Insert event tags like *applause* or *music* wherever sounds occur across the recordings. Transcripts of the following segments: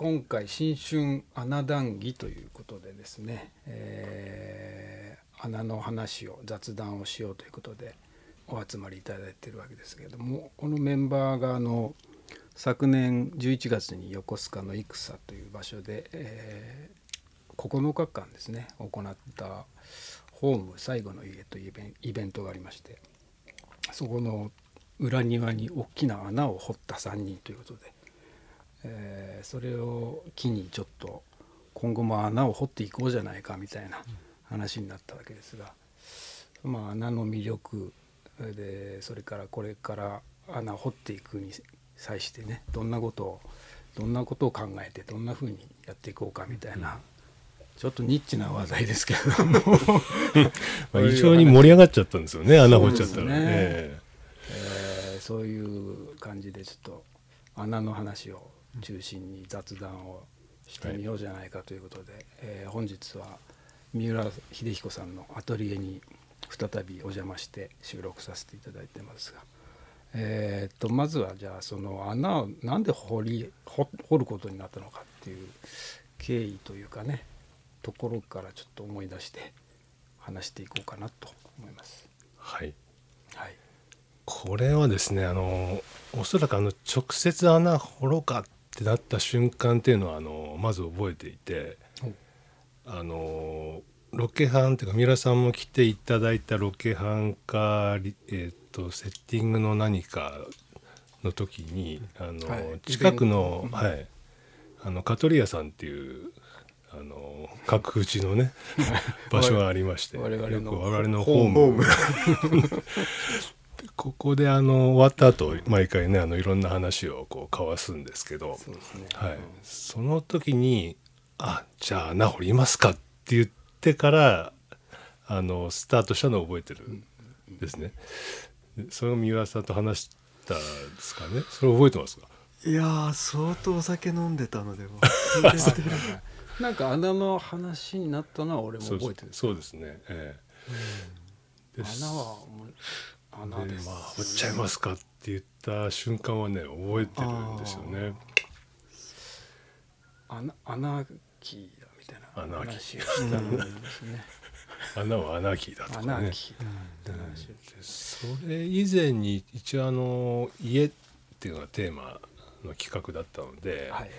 今回新春穴談義ということでですね、えー、穴の話を雑談をしようということでお集まりいただいているわけですけれどもこのメンバーがあの昨年11月に横須賀の生草という場所で、えー、9日間ですね行ったホーム最後の家というイベントがありましてそこの裏庭に大きな穴を掘った3人ということで、えー、それを機にちょっと今後も穴を掘っていこうじゃないかみたいな話になったわけですが、まあ、穴の魅力でそれからこれから穴を掘っていくに際してねどんなことをどんなことを考えてどんなふうにやっていこうかみたいな、ちょっとニッチな話題ですけれども。*laughs* まあ異常に盛り上がっちゃったんですよね穴掘っちゃったらね。えー、えー、そういう感じでちょっと穴の話を中心に雑談をしてみようじゃないかということで、はい、えー、本日は三浦秀彦さんのアトリエに再びお邪魔して収録させていただいてますが、えー、とまずはじゃあその穴をなんで掘り掘ることになったのかっていう経緯というかねところからちょっと思い出して話していこうかなと思います。はい、はい、これはですねあのおそらくあの直接穴掘ろうかってなった瞬間っていうのはあのまず覚えていて、あのロケハンっていうか三浦さんも来ていただいたロケハンか、えーと、セッティングの何かの時にあの、はい、近くの,、はい、あのカトリアさんっていうあの角打ちのね *laughs* 場所がありまして我々の我々のホーム *laughs* ここであの終わった後毎回ねあのいろんな話をこう交わすんですけどそ、ね、はい、その時に「あじゃあ穴掘りますか」って言ってからあのスタートしたのを覚えてるんですね。それを三浦さんと話したんですかね？それ覚えてますか？いや相当お酒飲んでたので *laughs* なんか穴の話になったのは俺も覚えてるそうです。ね、ええ、穴は穴です、まあ掘っちゃいますかって言った瞬間はね覚えてるんですよね。穴穴キーだみたいな話をしたんですね。穴はアナーキーだとかね。それ以前に一応あの家っていうのがテーマの企画だったので、はいはい、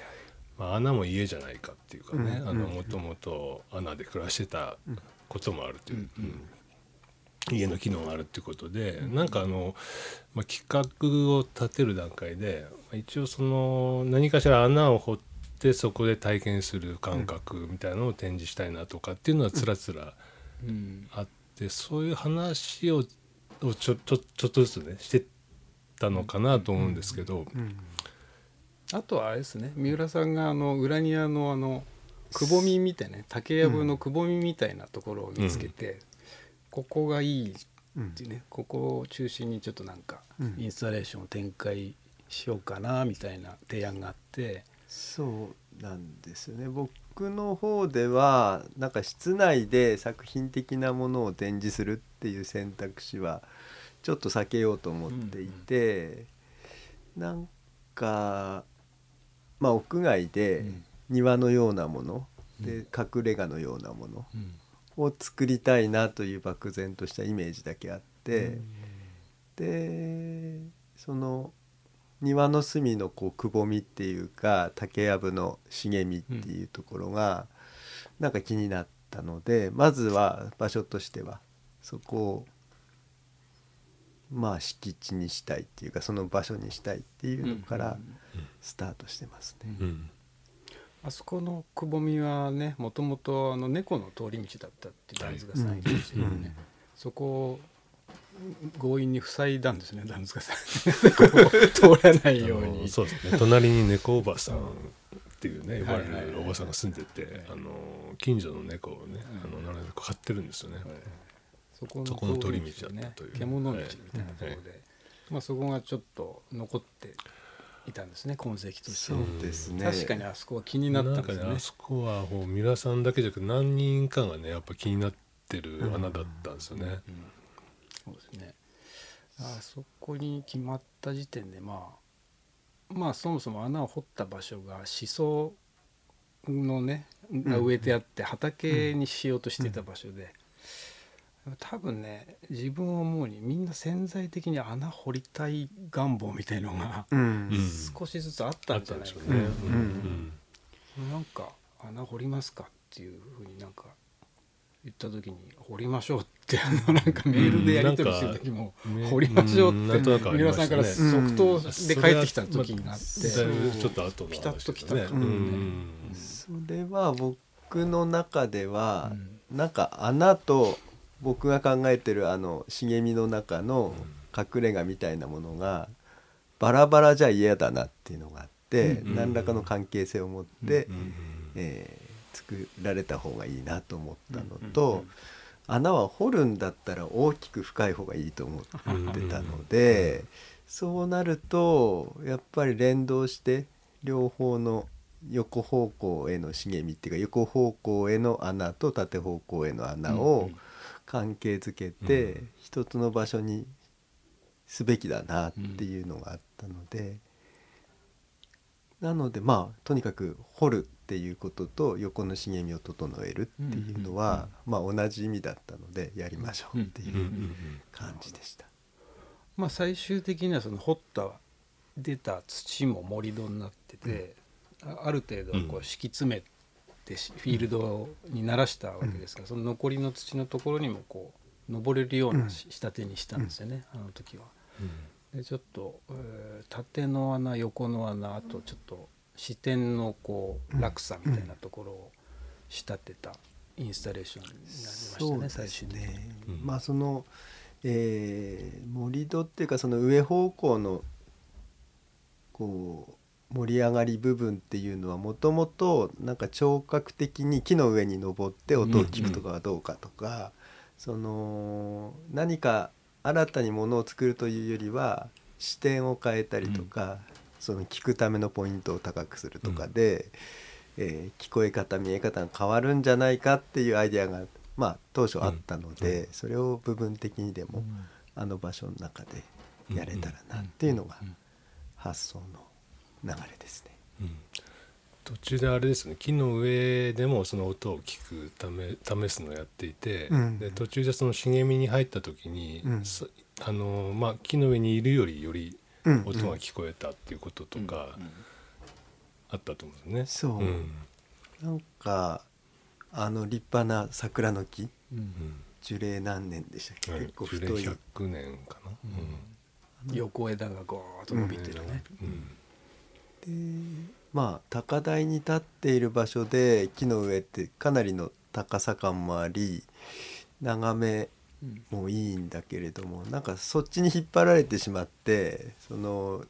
まあ、穴も家じゃないかっていうかね、あのもともと穴で暮らしてたこともあるという、うん家の機能があるっていうことで、うん、なんかあの、まあ、企画を立てる段階で一応その何かしら穴を掘ってそこで体験する感覚みたいなのを展示したいなとかっていうのはつらつらあって、そういう話ををちょちょちょっとずつねしてたのかなと思うんですけど、あとはあれですね三浦さんがあの裏庭のあのくぼみ見てね竹やぶのくぼみみたいなところを見つけて、うん、ここがいいってね、ここを中心にちょっとなんかインスタレーションを展開しようかなみたいな提案があって、そうなんですよね。僕僕の方ではなんか室内で作品的なものを展示するっていう選択肢はちょっと避けようと思っていて、うん、なんかまあ屋外で庭のようなもの、うん、で隠れ家のようなものを作りたいなという漠然としたイメージだけあって、うん、でその庭の隅のこうくぼみっていうか竹やぶの茂みっていうところがなんか気になったので、まずは場所としてはそこをまあ敷地にしたいっていうかその場所にしたいっていうのからスタートしてますね。うんうん、あそこのくぼみはねもともと猫の通り道だったってダンズがさん言ってね、うん、そこを強引に塞いだんですね段塚さん。通らないように。そうですね。隣に猫おばさんっていうね呼ばれるおばさんが住んでて、あの近所の猫をね、あのなるべく飼ってるんですよね、そこの通り道だったという。獣道みたいなところで、まあ、そこがちょっと残っていたんですね痕跡として。そうですね。確かにあそこは気になったんですね。あそこはもう皆さんだけじゃなく何人かがねやっぱ気になってる穴だったんですよね、うんうんそうですね。あそこに決まった時点でまあまあそもそも穴を掘った場所が思想のねが植えてあって畑にしようとしてた場所で、多分ね自分は思うにみんな潜在的に穴掘りたい願望みたいのが、少しずつあったんじゃないかな、ねなんか穴掘りますかっていうふうになんか言った時に掘りましょうってあのなんかメールでやり取りしてる時も掘りましょうって三浦さんから即答で帰ってきた時があってちょっと後ピタッときたそれは僕の中ではなんか穴と僕が考えてるあの茂みの中の隠れ家みたいなものがバラバラじゃ嫌だなっていうのがあって何らかの関係性を持ってえ作られた方がいいなと思ったのと、穴は掘るんだったら大きく深い方がいいと思ってたので、そうなるとやっぱり連動して両方の横方向への茂みっていうか横方向への穴と縦方向への穴を関係づけて一つの場所にすべきだなっていうのがあったのでなのでまあとにかく掘るっていうことと横の茂みを整えるっていうのは、まあ、同じ意味だったのでやりましょうっていう感じでした。まあ、最終的にはその掘った出た土も盛り土になってて、ある程度こう敷き詰めてフィールドにならしたわけですが、その残りの土のところにもこう登れるような仕立てにしたんですよね、あの時は。でちょっと、えー、縦の穴横の穴あとちょっと視点のこう落差みたいなところを仕立てたインスタレーションになりましたね、ね。最終的に。うん、まあその、えー、盛り土っていうかその上方向のこう盛り上がり部分っていうのはもともとなんか聴覚的に木の上に登って音を聞くとかはどうかとか、うんうん、その何か新たにものを作るというよりは視点を変えたりとか、その聞くためのポイントを高くするとかで、うん、えー、聞こえ方見え方が変わるんじゃないかっていうアイデアが、まあ、当初あったので、うん、それを部分的にでも、あの場所の中でやれたらなっていうのが発想の流れですね。途中であれですね木の上でもその音を聞くため試すのをやっていて、うん、で途中でその茂みに入った時に、うん、あのまあ、木の上にいるよりより音が聞こえたっていうこととかあったと思うんですね。そう、うん、なんかあの立派な桜の木、うん、樹齢何年でしたっけ、結構太い。100年かな、うん、横枝がゴーッと伸びてるね。でまあ高台に立っている場所で木の上ってかなりの高さ感もあり眺めもいいんだけれどもなんかそっちに引っ張られてしまってその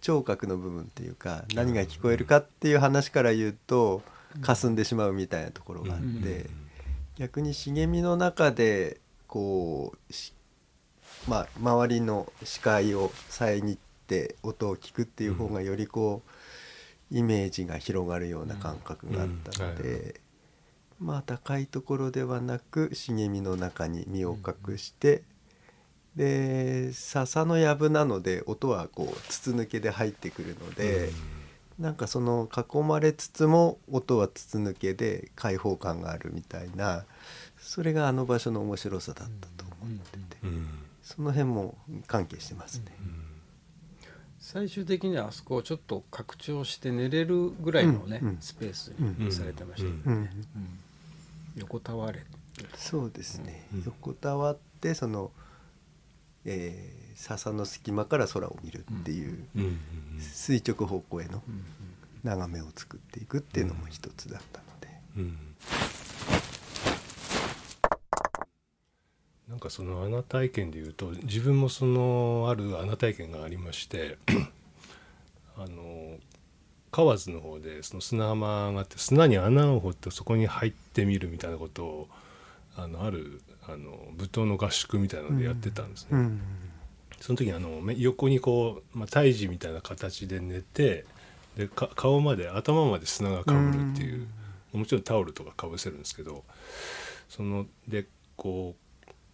聴覚の部分っていうか何が聞こえるかっていう話から言うと霞んでしまうみたいなところがあって逆に茂みの中でこうまあ周りの視界を遮って音を聞くっていう方がよりこうイメージが広がるような感覚があったので。まあ高いところではなく茂みの中に身を隠して、で笹の藪なので音はこう筒抜けで入ってくるので、うなんかその囲まれつつも音は筒抜けで開放感があるみたいなそれがあの場所の面白さだったと思ってて、その辺も関係してますね。最終的にはあそこをちょっと拡張して寝れるぐらいのね、うん、スペースにされてましたよね。うん横たわれそうですね、うん、横たわってその、えー、笹の隙間から空を見るっていう、垂直方向への眺めを作っていくっていうのも一つだったので。うんなんかその穴体験でいうと自分もそのある穴体験がありまして *clears throat* あの河津の方でその砂浜があって砂に穴を掘ってそこに入ってみるみたいなことをあのあるあの舞踏の合宿みたいなのでやってたんですね。うんうん、その時にあの横にこう、まあ、胎児みたいな形で寝てで顔まで頭まで砂がかぶるっていう、うん、もちろんタオルとかかぶせるんですけどそのでこう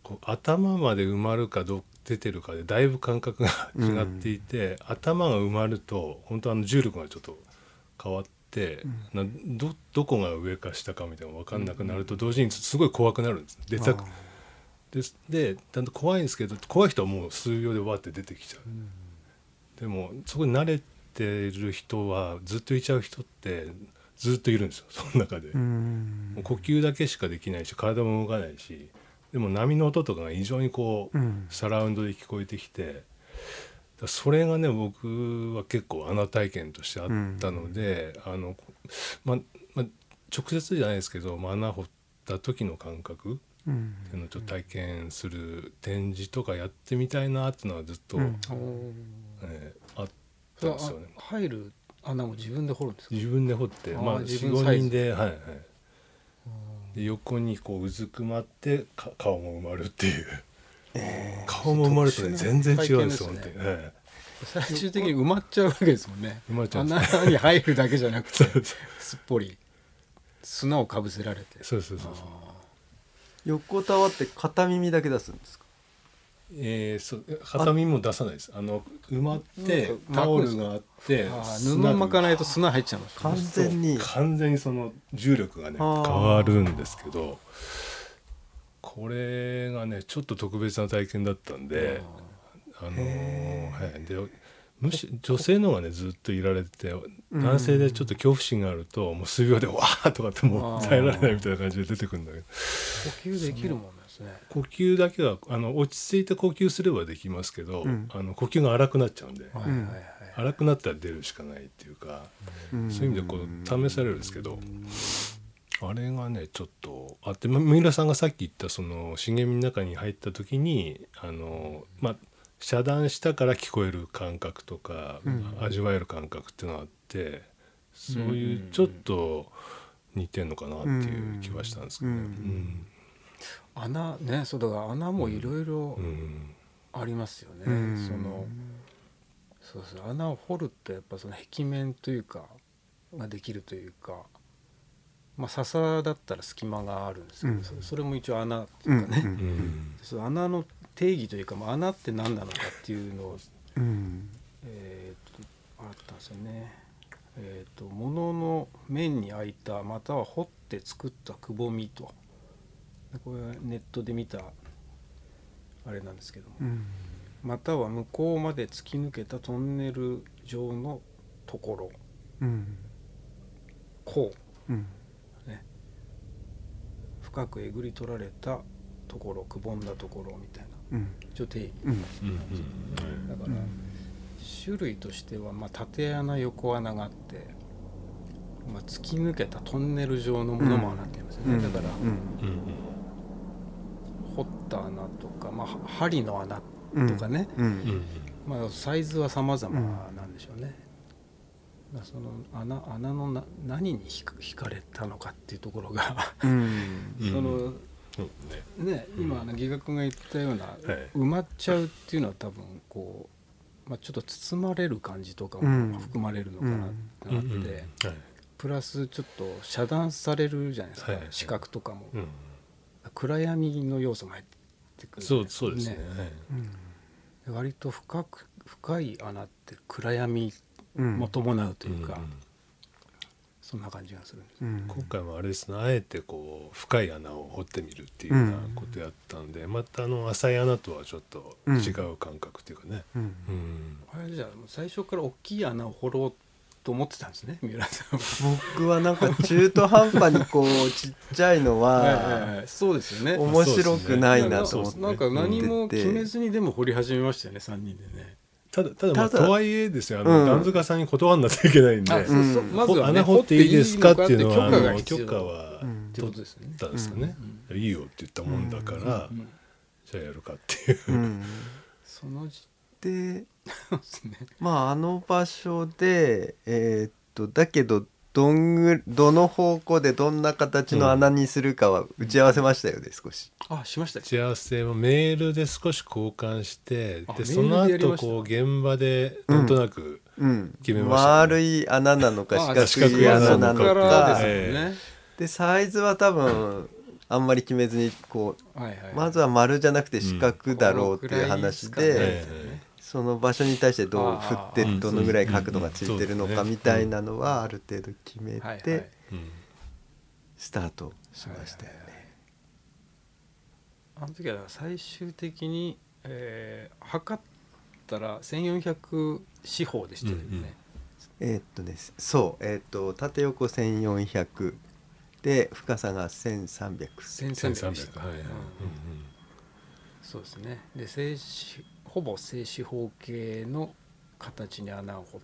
こう頭まで埋まるかど出てるかでだいぶ感覚が違っていて、頭が埋まると本当あの重力がちょっと変わってて、などどこが上か下かみたいなの分かんなくなると同時にすごい怖くなるんです出たくででだんだん怖いんですけど怖い人はもう数秒でわって出てきちゃう、でもそこに慣れてる人はずっといちゃう人ってずっといるんですよ。その中で、もう呼吸だけしかできないし体も動かないしでも波の音とかが異常にこう、サラウンドで聞こえてきてそれがね僕は結構穴体験としてあったので、あのまま直接じゃないですけど、まあ、穴掘った時の感覚っていうのをちょっと体験する展示とかやってみたいなっていうのはずっと、えー、あったんですよね。入る穴も自分で掘るんですか？自分で掘ってまあ45人ではいはいで横にこううずくまってか顔も埋まるっていう、えー、顔も埋まるとね全然違うんですよ、ね、本当に、えー、最終的に埋まっちゃうわけですもんね。埋まっちゃう穴に入るだけじゃなくて *laughs* すっぽり砂をかぶせられて。そうそうそうそう。横たわって片耳だけ出すんですか？えー、そ片耳も出さないです。あの埋まってタオルがあって布巻かないと砂入っちゃう完全に。完全にその重力がね変わるんですけどこれがねちょっと特別な体験だったんであのはい。でむし女性の方がねずっといられてて男性でちょっと恐怖心があるともう数秒でわーとかってもう耐えられないみたいな感じで出てくるんだけど。呼吸できるもんですね。呼吸だけはあの落ち着いて呼吸すればできますけど、うん、あの呼吸が荒くなっちゃうんで、はいはいはい、荒くなったら出るしかないっていうか、うん、そういう意味でこう試されるんですけど。あれがねちょっとあって三浦さんがさっき言ったその茂みの中に入った時にあのまあ遮断したから聞こえる感覚とか、うん、味わえる感覚っていうのがあってそういうちょっと似てんのかなっていう気はしたんですけどね。うん穴ねそうだから穴もいろいろありますよね、うん、そのそうそう穴を掘るとやっぱその壁面というかができるというかまあ笹だったら隙間があるんですけど、うん、それも一応穴っていうかね、うん、その穴の定義というか、まあ、穴って何なのかっていうのを、えー、とあったんですよね。えーと、と物の面に開いたまたは掘って作ったくぼみと。これはネットで見たあれなんですけども、うん、または向こうまで突き抜けたトンネル状のところ、うん、こう、うん、ね、深くえぐり取られたところくぼんだところみたいな、うん、一応定義。なん。だから、種類としては、まあ、縦穴横穴があって、まあ、突き抜けたトンネル状のものもあってますね、だから、掘った穴とか、まあ、針の穴とかね、まあ、サイズは様々なんでしょうね。その穴穴のな何に引かれたのかっていうところが。*laughs* そのね。今ギガ君が言ったような、埋まっちゃうっていうのは多分こう、まあ、ちょっと包まれる感じとかも含まれるのかなってなって、プラスちょっと遮断されるじゃないですか、視覚とかも。暗闇の要素が入ってくる、ね、そうそうですね、うん、割と深く深い穴って暗闇も伴うというか、うんうん、そんな感じがするんです、うん、今回もあれですねあえてこう深い穴を掘ってみるっていうようなことやったんで、またあの浅い穴とはちょっと違う感覚っていうかね、うん。あれじゃあ最初から大きい穴を掘ろうと思ってたんですね三浦さん僕はなんか中途半端にこうちっちゃいのは *laughs* はい、そうですよね。面白くないなと思って、なんか何も決めずにでも掘り始めましたよね3人でね。ただただまあとはいえですよあの、うん、段塚さんに断らなきゃいけないんで、うん、まずは、ね、穴掘っていいですかっていうのは許可が許可は取ったんですかね、うん、いいよって言ったもんだから、じゃあやるかっていう、その時でまああの場所でえー、っとだけどどんぐどの方向でどんな形の穴にするかは打ち合わせましたよね、うん、少し。あしました打ち合わせをメールで少し交換してでその後こう現場でなんとなく決めました、ね。うん、丸い穴なのか四角い穴なのか。でサイズは多分あんまり決めずにこう、はいはい、まずは丸じゃなくて四角だろうっていう話で。その場所に対してどう振ってどのぐらい角度がついてるのかみたいなのはある程度決めてスタートしましたよね。あの時は最終的に、えー、測ったら1400四方でしたよね。うんうん、えー、っとねそう。えー、っと縦横1400で深さが1300。1300はい、うんうん、そうですね。で静止ほぼ正四方形の形に穴を掘っ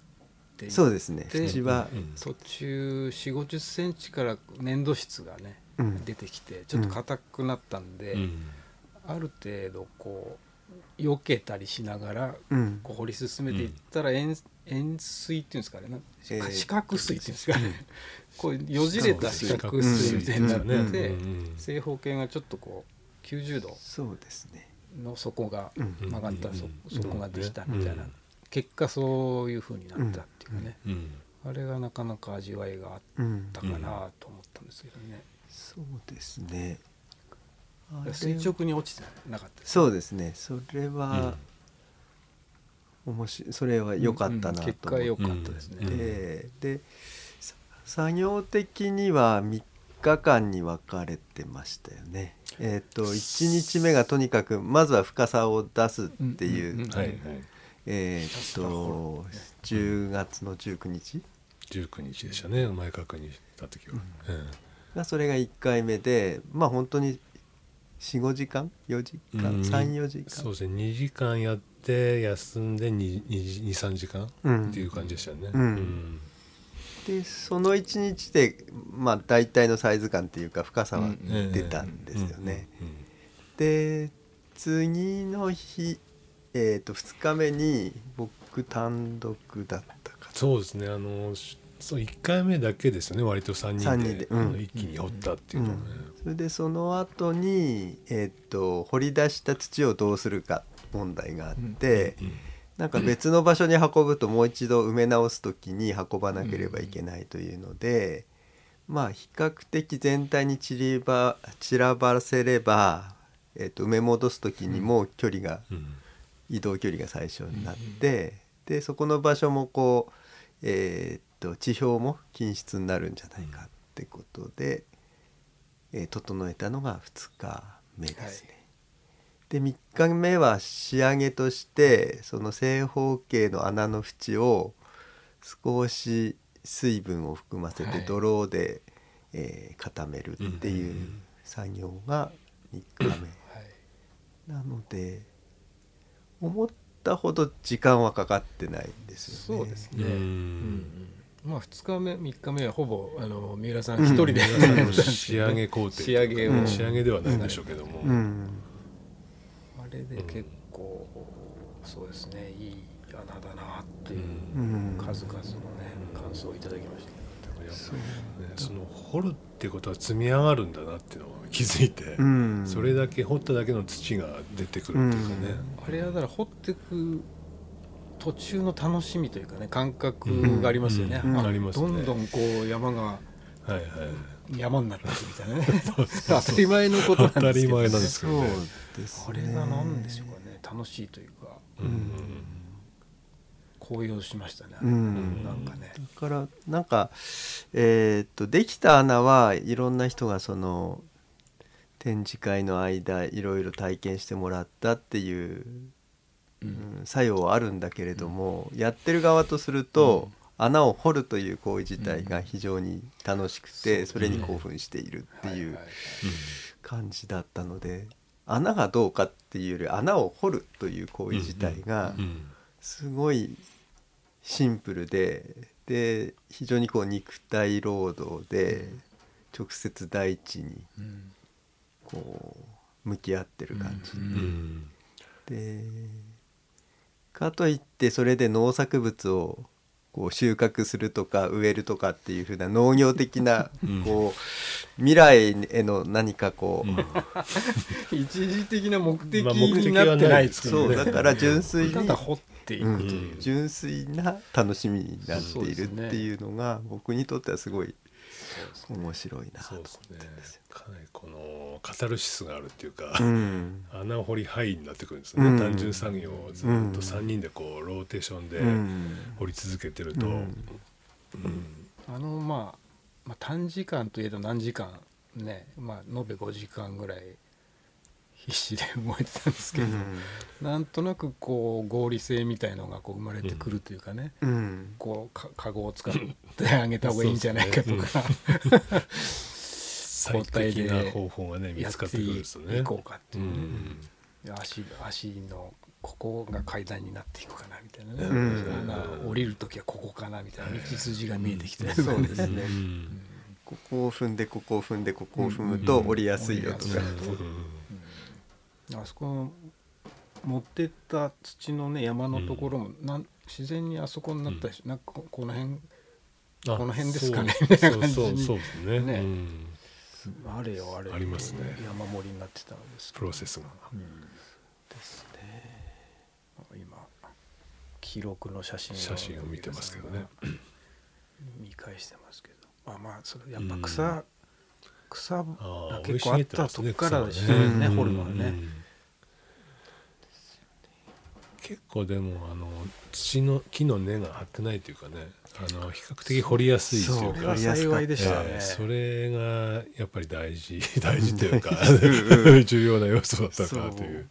てそうですね。縁は、途中4 5 0センチから粘土質がね、うん、出てきてちょっと硬くなったんで、うん、ある程度こう避けたりしながら、こう掘り進めていったら円,、円錐っていうんですかね、えー、四角錐っていうんですかね、*laughs* こうよじれた四角錐みたいになって、正方形がちょっとこう90度。そうですねの底が曲がった底ができたみたいな。結果そういうふうになったっていうね。あれがなかなか味わいがあったかなと思ったんですけどね。そうですね。垂直に落ちてなかった、そうですね。それは、面白それは良かったなと思って、結果良かったですね。で作業的には3日間に分かれてましたよね。えっ、ー、と1日目がとにかくまずは深さを出すっていうえっと10月の19日？19日でしたね前確認した時は。うん、それが1回目でまあ本当に45時間？4時間、うん、34時間？そうですね。2時間やって休んで23時間？っていう感じでしたね。うん、うんでその1日でまあ大体のサイズ感っていうか深さは出たんですよね。で次の日、えー、と2日目に僕単独だったかそうですね。あのそう1回目だけですよね。割と3人で。人で、うん、一気に掘ったっていうのはね。それでその後にえっ、ー、と掘り出した土をどうするか問題があって。うんうんなんか別の場所に運ぶともう一度埋め直す時に運ばなければいけないというので、まあ比較的全体に散りば散らばせれば、えー、と埋め戻す時にも距離が、移動距離が最初になって、でそこの場所もこう、えー、と地表も均質になるんじゃないかってことで、えー、整えたのが2日目ですね。はいで3日目は仕上げとしてその正方形の穴の縁を少し水分を含ませて泥で、はい、えー、固めるっていう作業が3日目、はい、なので思ったほど時間はかかってないんですよね。そうですね、うん、まあ2日目3日目はほぼあの三浦さん一人で、うん、仕上げ工程仕上げを、仕上げではないんでしょうけども。うんれで結構、そうですねいい穴だなっていう数々のね、感想をいただきました。そね、その掘るってことは積み上がるんだなっていうのを気づいて、うん、それだけ掘っただけの土が出てくるっていうかね、うん、あれはだから掘ってく途中の楽しみというかね感覚がありますよね、うん、どんどんこう山が、はいはい、山になっていくみたいなね。*laughs* 当たり前のことなんですけど、当たり前なんですけどね。これが何でしょうかね。楽しいというか、うん、高揚しましたね、うん、なんかね。だからなんかえー、っとできた穴はいろんな人がその展示会の間いろいろ体験してもらったっていう、うん、作用はあるんだけれども、やってる側とすると、穴を掘るという行為自体が非常に楽しくて、それに興奮しているっていう感じだったので穴がどうかっていうより穴を掘るという行為自体がすごいシンプルでで非常にこう肉体労働で直接大地にこう向き合ってる感じでかといってそれで農作物をこう収穫するとか植えるとかっていうふうな農業的なこう未来への何かこう一時的な目的になってないですそうだから純粋に掘っていく純粋な楽しみになっているっていうのが僕にとってはすごい面白いな。そうですね。かなりこのカタルシスがあるっていうか、うん。穴掘り範囲になってくるんですね、うん。単純作業をずっと3人でこうローテーションでうん。掘り続けてると、うん。うん。あのまあ、まあ短時間といえど何時間ね、まあ、延べ5時間ぐらい必死で動いてたんですけど、なんとなくこう合理性みたいのがこう生まれてくるというかね、うん。こうかカゴを使ってあげた方がいいんじゃないかとか、最適な方法がね見やつかってくるんですよね。こうかってういう、ん足足のここが階段になっていくかなみたいなね、うん。な降りる時はここかなみたいな。道筋が見えてきて、そうですね。うん。ここを踏んでここを踏んでここを踏むと降りやすいよとか。うん。あそこの持ってった土のね山のところも、なん自然にあそこになったでしょ、なんかここの辺あこの辺ですかねみたいな感じに。そうですね。ね。うん。あれよあれありますね。山盛りになってたんですプロセスが。ですね。今記録の写真写真を見てますけどね。見返してますけど。あまあそれやっぱ草、草あがー結構あったとこからでしょうねね掘るのはね、うん結構でもあの土の木の根が張ってないというかねあの比較的掘りやすいというか。それは幸いでした。ね、えーそれがやっぱり大事。*laughs* 大事というかうん重要な要素だったかなという。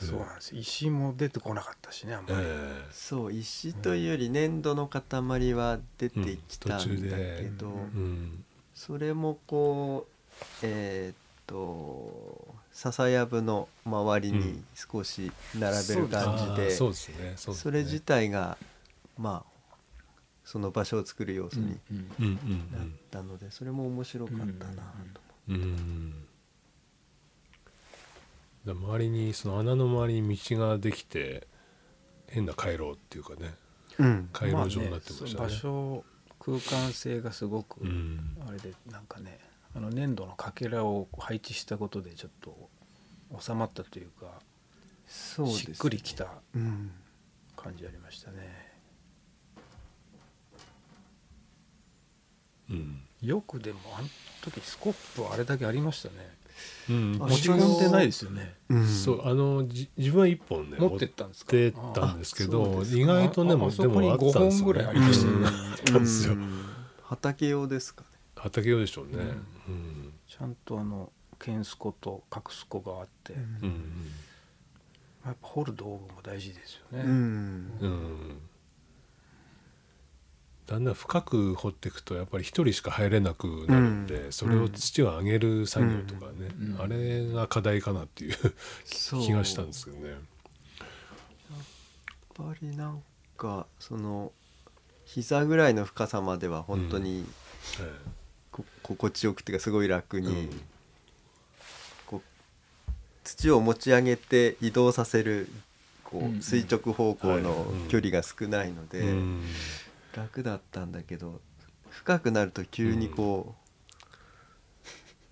そう。なんです。石も出てこなかったしねあんまり、えそう石というより粘土の塊は出てきたんだけうん。うん。それもこうえーっと笹やぶの周りに少し並べる感じで、そうですね。そうですね。それ自体がまあその場所を作る要素にうんうん。うんなったので、それも面白かったなと、うんうんだから周りにその穴の周りに道ができて変な回廊っていうかね。うん。回廊状になってままあねしたね。場所空間性がすごく、うん。あれでなんかねあの粘土のかけらを配置したことでちょっと収まったというかそうですしっくりきたうん。感じありましたね。うん。よくでもあの時スコップあれだけありましたね。うん。あ持ち込んでないですよね。うん。そうあのじ自分は一本ね持ってったんですか？持ってったんですけあど意外とねあもであそこにもあったんです5本ぐらいよねありましたよ。ね畑用ですかね。畑用でしょうね。うんうんちゃんとあのケンスコとカクスコがあって、うん。やっぱ掘る道具も大事ですよね、うん。うん。だんだん深く掘っていくとやっぱり一人しか入れなくなるんで、うん。それを土を上げる作業とかね、うん。あれが課題かなっていう気がしたんですけどね。やっぱりなんかその膝ぐらいの深さまでは本当にえこ心地よくっていうかすごい楽えに、こう土を持ち上げて移動させるこうんうん。う垂直方向の距離が少ないのでうん。楽だったんだけど深くなると急にこう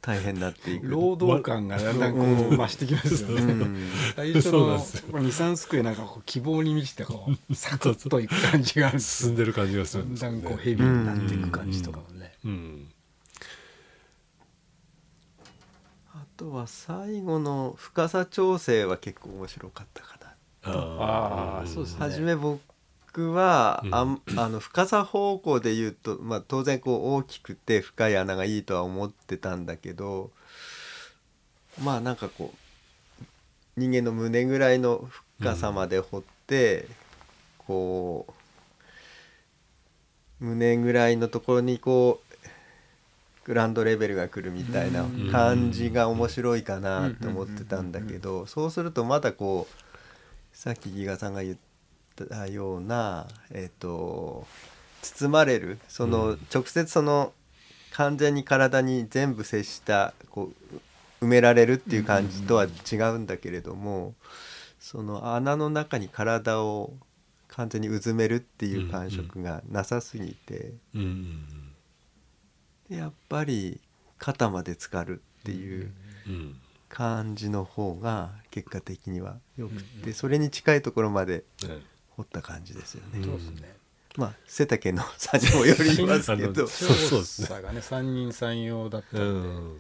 大変になっていく。労働感がだんだんこう増してきますようね、ん。最初のそうなんですよ。23すくいなんかこう希望に満ちてこうサクッといく感じが進んでる感じがすだるんですよね。んだんこうヘビーになっていく感じとかもね、うんあとは最後の深さ調整は結構面白かったかな。あーそうですね。初め僕は、うん。あん *coughs* あの深さ方向で言うと、まあ、当然こう大きくて深い穴がいいとは思ってたんだけどまあなんかこう人間の胸ぐらいの深さまで掘って、こう胸ぐらいのところにこうグランドレベルが来るみたいなうん。感じが面白いかなって思ってたんだけどそうするとまだこうさっきギガさんが言ったようなえっ、と包まれるその、うん。直接その完全に体に全部接したこう埋められるっていう感じとは違うんだけれども、その穴の中に体を完全にうずめるっていう感触がなさすぎて、うんでやっぱり肩まで浸かるっていううん。感じの方が結果的にはよくうん。てそれに近いところまでね。掘った感じですよね。うんそうですね。まあ背丈の差にもよりますけど。調査がね。三人三様だったんで、うん、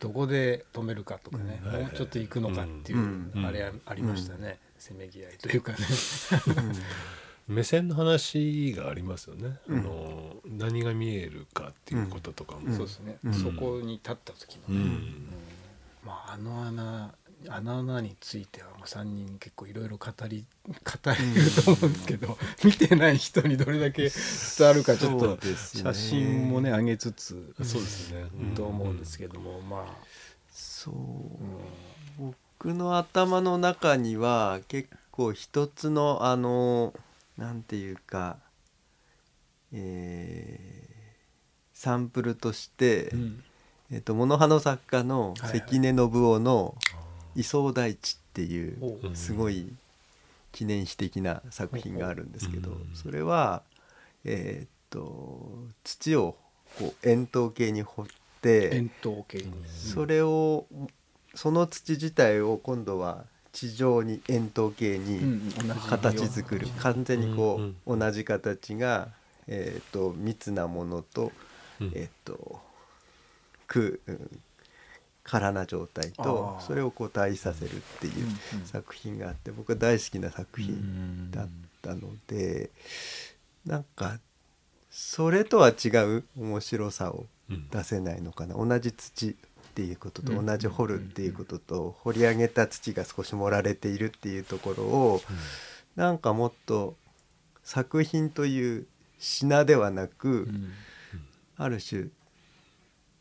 どこで止めるかとかね、うん、もうちょっと行くのかっていう、うん、あれありましたね、せめぎ合いというかね。*laughs* 目線の話がありますよね、あの何が見えるかっていうこととかも、そうですね、そこに立った時の。ね、まああの穴あの穴についてはもう3人結構いろいろ語り語れると思うんですけど、見てない人にどれだけ伝わるかちょっと写真もね上げつつそうですね、と思うんですけども、まあ。そう、僕の頭の中には結構一つのあのなんていうかえー、サンプルとして、うん、えーと、物葉の作家の関根信夫の「磯生大地」っていうすごい記念碑的な作品があるんですけど、それは、えーと、土をこう円筒形に掘って円筒形に、それをその土自体を今度は地上に円筒形に形作る、完全にこう、同じ形が、えー、と密なものと,、えっ、と空空な状態とそれをこう対比させるっていう作品があって僕は大好きな作品だったのでなんかそれとは違う面白さを出せないのかな。同じ土っていうことと同じ掘るっていうことと掘り上げた土が少し盛られているっていうところをなんかもっと作品という品ではなくある種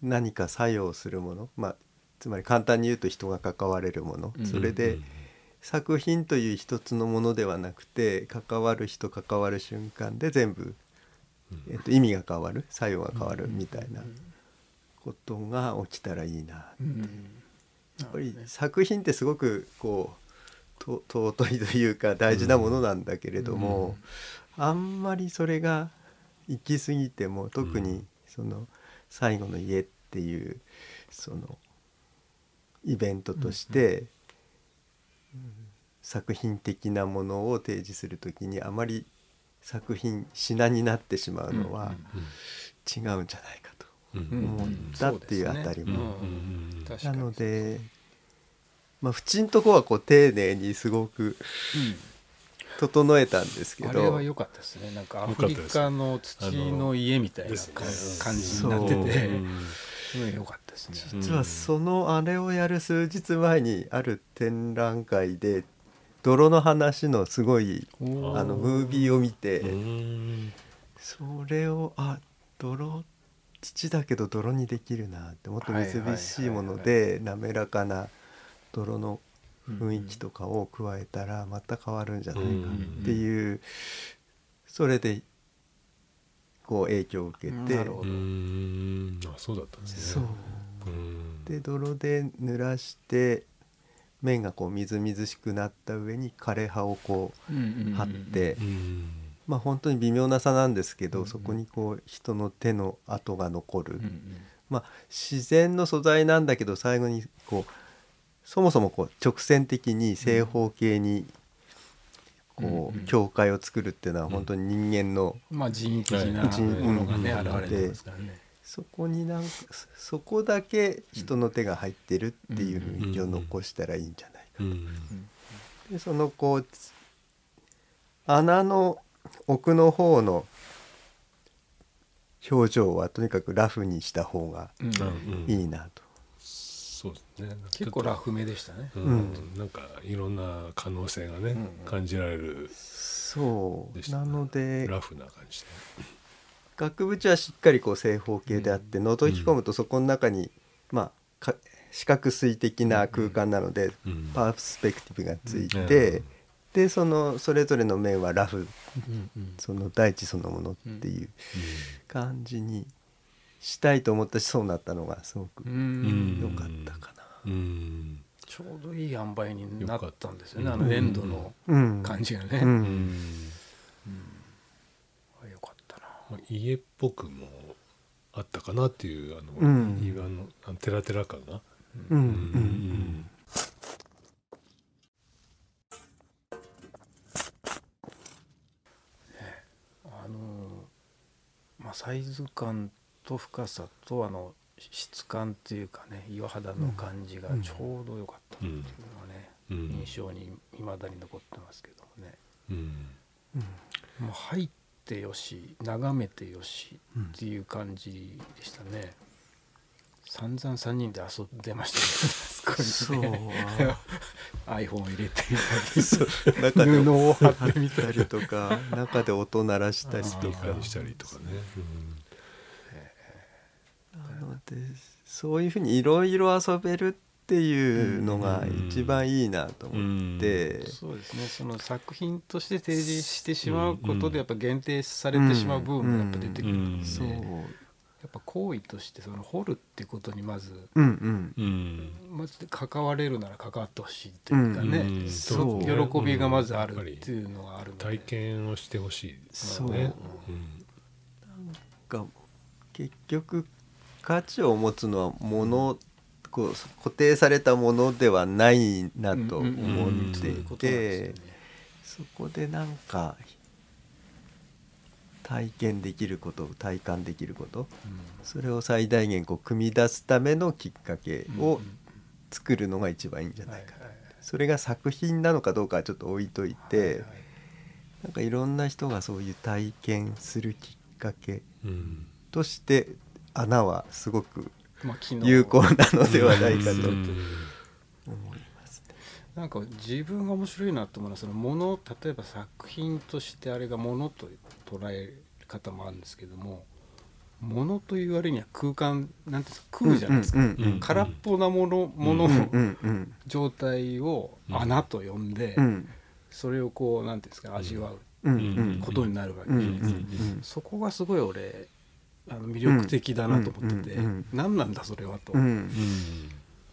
何か作用するものまあつまり簡単に言うと人が関われるものそれで作品という一つのものではなくて関わる人関わる瞬間で全部、えっと、意味が変わる作用が変わるみたいなことが起きたらいいなって、うん、やっぱり作品ってすごくこう尊いというか大事なものなんだけれども、うん、あんまりそれが行き過ぎても特にその「最後の家」っていうそのイベントとして、作品的なものを提示する時にあまり作品品になってしまうのは違うんじゃないか思ったっていうあたりも。なので、まあ、縁のとこはこう丁寧にすごく、整えたん。ですけどあれは良かったですねなん。かアフリカの土の家みたいな感じになってて良かったですね実はそのあれをやる数日前にある展覧会で泥の話のすごいあのムービーを見てそれをあ泥っ土だけど泥にできるなってもっとみずみしいもので滑らかな泥の雰囲気とかを加えたらまた変わるんじゃないかっていうそれでこう影響を受けてあそうだったんですね。で泥で濡らして面がこうみずみずしくなった上に枯葉をこう貼ってまあ本当に微妙な差なんですけど、うんうん、そこにこう人の手の跡が残る、うんうん、まあ自然の素材なんだけど最後にこうそもそもこう直線的に正方形にこう境界を作るっていうのは本当に人間の、まあ人為的なものがね現れてますからね。そこになんかそこだけ人の手が入ってるっていう雰囲気を残したらいいんじゃないかと。でそのこう穴の奥の方の表情はとにかくラフにした方がいいなと。そうですね。結構ラフめでしたね。うん、なんかいろんな可能性がね、うん、感じられる、そう、なのでラフな感じで。額縁はしっかりこう正方形であって、覗き込むとそこの中に、まあ四角錐的な空間なので、パースペクティブがついて、でそのそれぞれの面はラフ、うんうん、その大地そのものっていう感じにしたいと思ったしそうなったのがすごく良かったかな。ちょうどいい塩梅になったんですよねあの粘土の感じがね。うん、よかったな。家っぽくもあったかなっていうあの、岩のテラテラ感が。うん。うん。あのサイズ感と深さとあの質感っていうかね岩肌の感じがちょうど良かったっていうのはね、うん。印象に未だに残ってますけどもね。うん。もう入ってよし眺めてよしっていう感じでしたね、散々3人で遊んでましたけどそこに。ね iPhone 入れて。みた中でり布を貼ってみ見たりとか。中で音鳴らしたりとか。したりとかね。なのでそういうふうにいろいろ遊べるっていうのが一番いいなと思って、そうですね。その作品として提示してしまうことでやっぱ限定されてしまう部分がやっぱ出てくるんで、そうやっぱ行為としてその掘るっていうことにまずうんうん。うん。まず関われるなら関わってほしいというかね、うん。そう。喜びがまずあるっていうのがあるので、体験をしてほしいですそう、よね。が結局価値を持つのはものこう。固定されたものではないなと思っていてそこでなんか体験できること体感できること。それを最大限こう組み出すためのきっかけを作るのが一番いいんじゃないかな。それが作品なのかどうかはちょっと置いといてなんかいろんな人がそういう体験するきっかけうん。として穴はすごく有効なのではないかとうん。思いますね。なんか自分が面白いなと思うのはそのもの例えば作品としてあれがものと捉え方もあるんですけどもものという割には空間なんていうんですか空じゃないですか、うんうんうん空っぽなものもの状態を穴と呼んで、うん。それをこうなんていうんですか味わうことになるわけうんで、うんそこがすごい俺あの魅力的だなと思ってて、何なんだそれはと。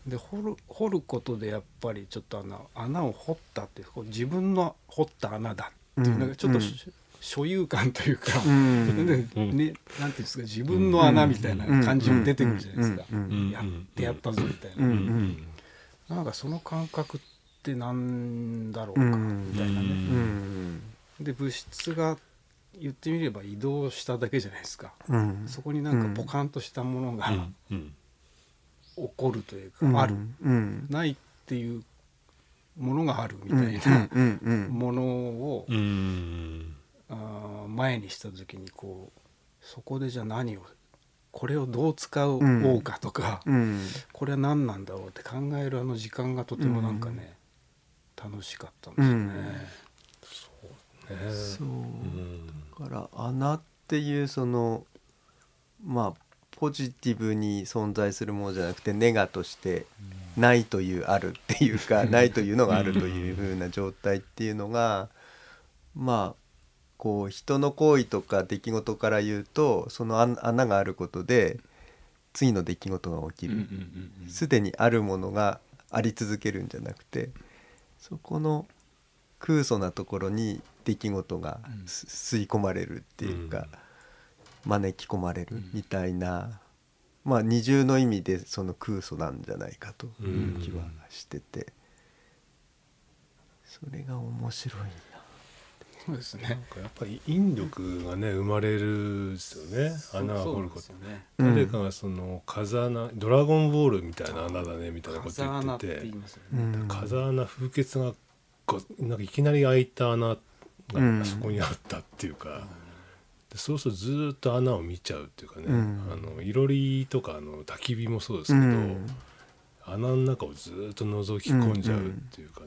で掘る掘ることでやっぱりちょっと穴穴を掘ったってこう自分の掘った穴だっていうなんかちょっとし、所有感というか、うん。*laughs* ね、なんていうんですか自分の穴みたいな感じも出てくるじゃないですか、やってやったぞみたいな、うん。うん。なんかその感覚ってなんだろうかうん。みたいなね、うん。で物質が言ってみれば移動しただけじゃないですか。うん。そこになんかポカンとしたものが起こるというか、うん。ある。うん。ないっていうものがあるみたいなものを、前にした時にこうそこでじゃあ何をこれをどう使おうかとか、うん。これは何なんだろうって考えるあの時間がとてもなんかね、楽しかったんですよね。ねそうう。んだから穴っていうそのまあポジティブに存在するものじゃなくてネガとしてないというあるっていうか *laughs* ないというのがあるというふうな状態っていうのがまあこう人の行為とか出来事から言うとその穴穴があることで次の出来事が起きる。すでにあるものがあり続けるんじゃなくてそこの空想なところに出来事が吸い込まれるっていうか、うん。招き込まれるうんみたいな、まあ二重の意味でその空想なんじゃないかという気はしてて、それが面白い。な。そうですね。なんかやっぱり引力がね生まれるですよね。穴を掘ること。そうですよね。うん。誰かがその風穴ドラゴンボールみたいな穴だねみたいなこと言ってて。言いますよね。うん。風穴風穴がこうなんかいきなり開いた穴うん。がそこにあったっていうか、でそうするとずーっと穴を見ちゃうっていうかね、うん。あのいろりとかあの焚き火もそうですうけど、ん。穴の中をずーっと覗き込んじゃうっていうかね、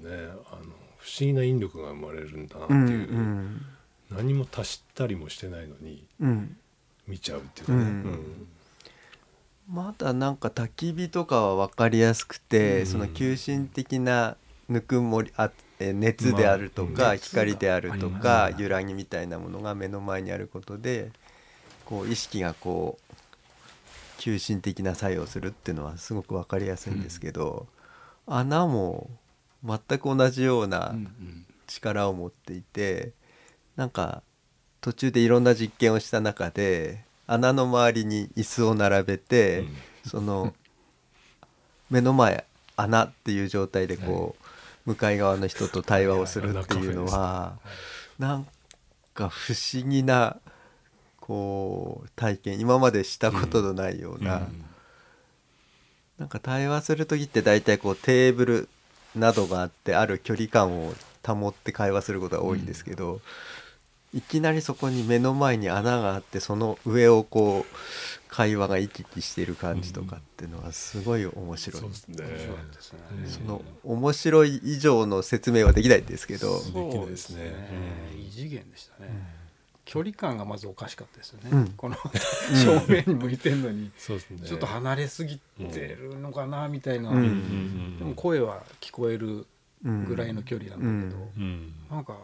あの不思議な引力が生まれるんだなってう。んいう、何も足したりもしてないのにうん。うん見ちゃうっていうかね、うん。まだなんか焚き火とかは分かりやすくて、うん。その急進的なぬくもりあえ熱であるとか、まあ光であるとか揺らぎみたいなものが目の前にあることでこう意識がこう急進的な作用するっていうのはすごく分かりやすいんですけど、穴も全く同じような力を持っていてなんか途中でいろんな実験をした中で穴の周りに椅子を並べて、うん。その目の前穴っていう状態でこう、向かい側の人と対話をするっていうのはなんか不思議なこう体験。今までしたことのないような、うん。なんか対話する時って大体こうテーブルなどがあってある距離感を保って会話することが多いんですけど、いきなりそこに目の前に穴があってその上をこう会話が行き来してる感じとかっていうのはすごい面白い、そうですね。その面白い以上の説明はできないんですけど、できないですね。うん。異次元でしたね、距離感がまずおかしかったですよね、うん。この正面に向いてるのに。ちょっと離れすぎてるのかなみたいな、うん。でも声は聞こえるうんぐらいの距離なんだけど、うん。なんか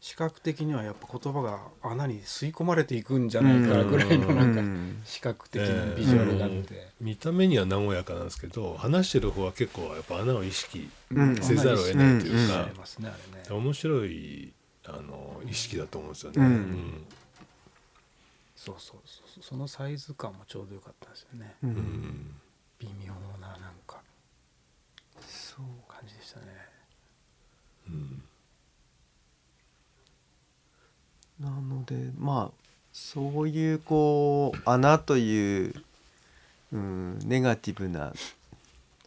視覚的にはやっぱ言葉が穴に吸い込まれていくんじゃないかぐらいのなんかうん視覚的なビジュアルがあって、見た目には和やかなんですけど話してる方は結構やっぱ穴を意識うんせざるを得ないというか。面白いあの意識だと思うんですよね。うん。そうそうそう。そのサイズ感もちょうどよかったんですよね。ううんん。微妙ななんか。そう。感じでしたね。うん。なのでまあそういうこう穴という、うん、ネガティブな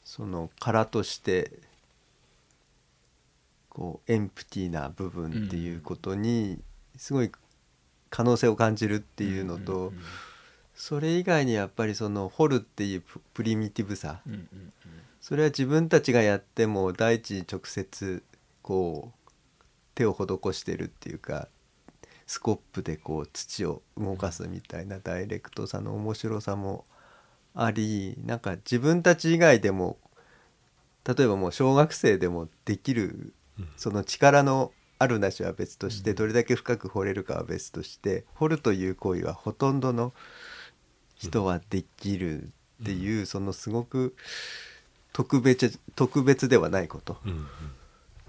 その殻としてこうエンプティーな部分っていうことにすごい可能性を感じるっていうのと、うんそれ以外にやっぱりその掘るっていうププリミティブさそれは自分たちがやっても大地に直接こう手を施してるっていうかスコップでこう土を動かすみたいなダイレクトさの面白さもありなんか自分たち以外でも例えばもう小学生でもできるうんその力のあるなしは別としてうん。どれだけ深く掘れるかは別として掘るという行為はほとんどの人はできるっていうそのすごく特別特別ではないこと。うん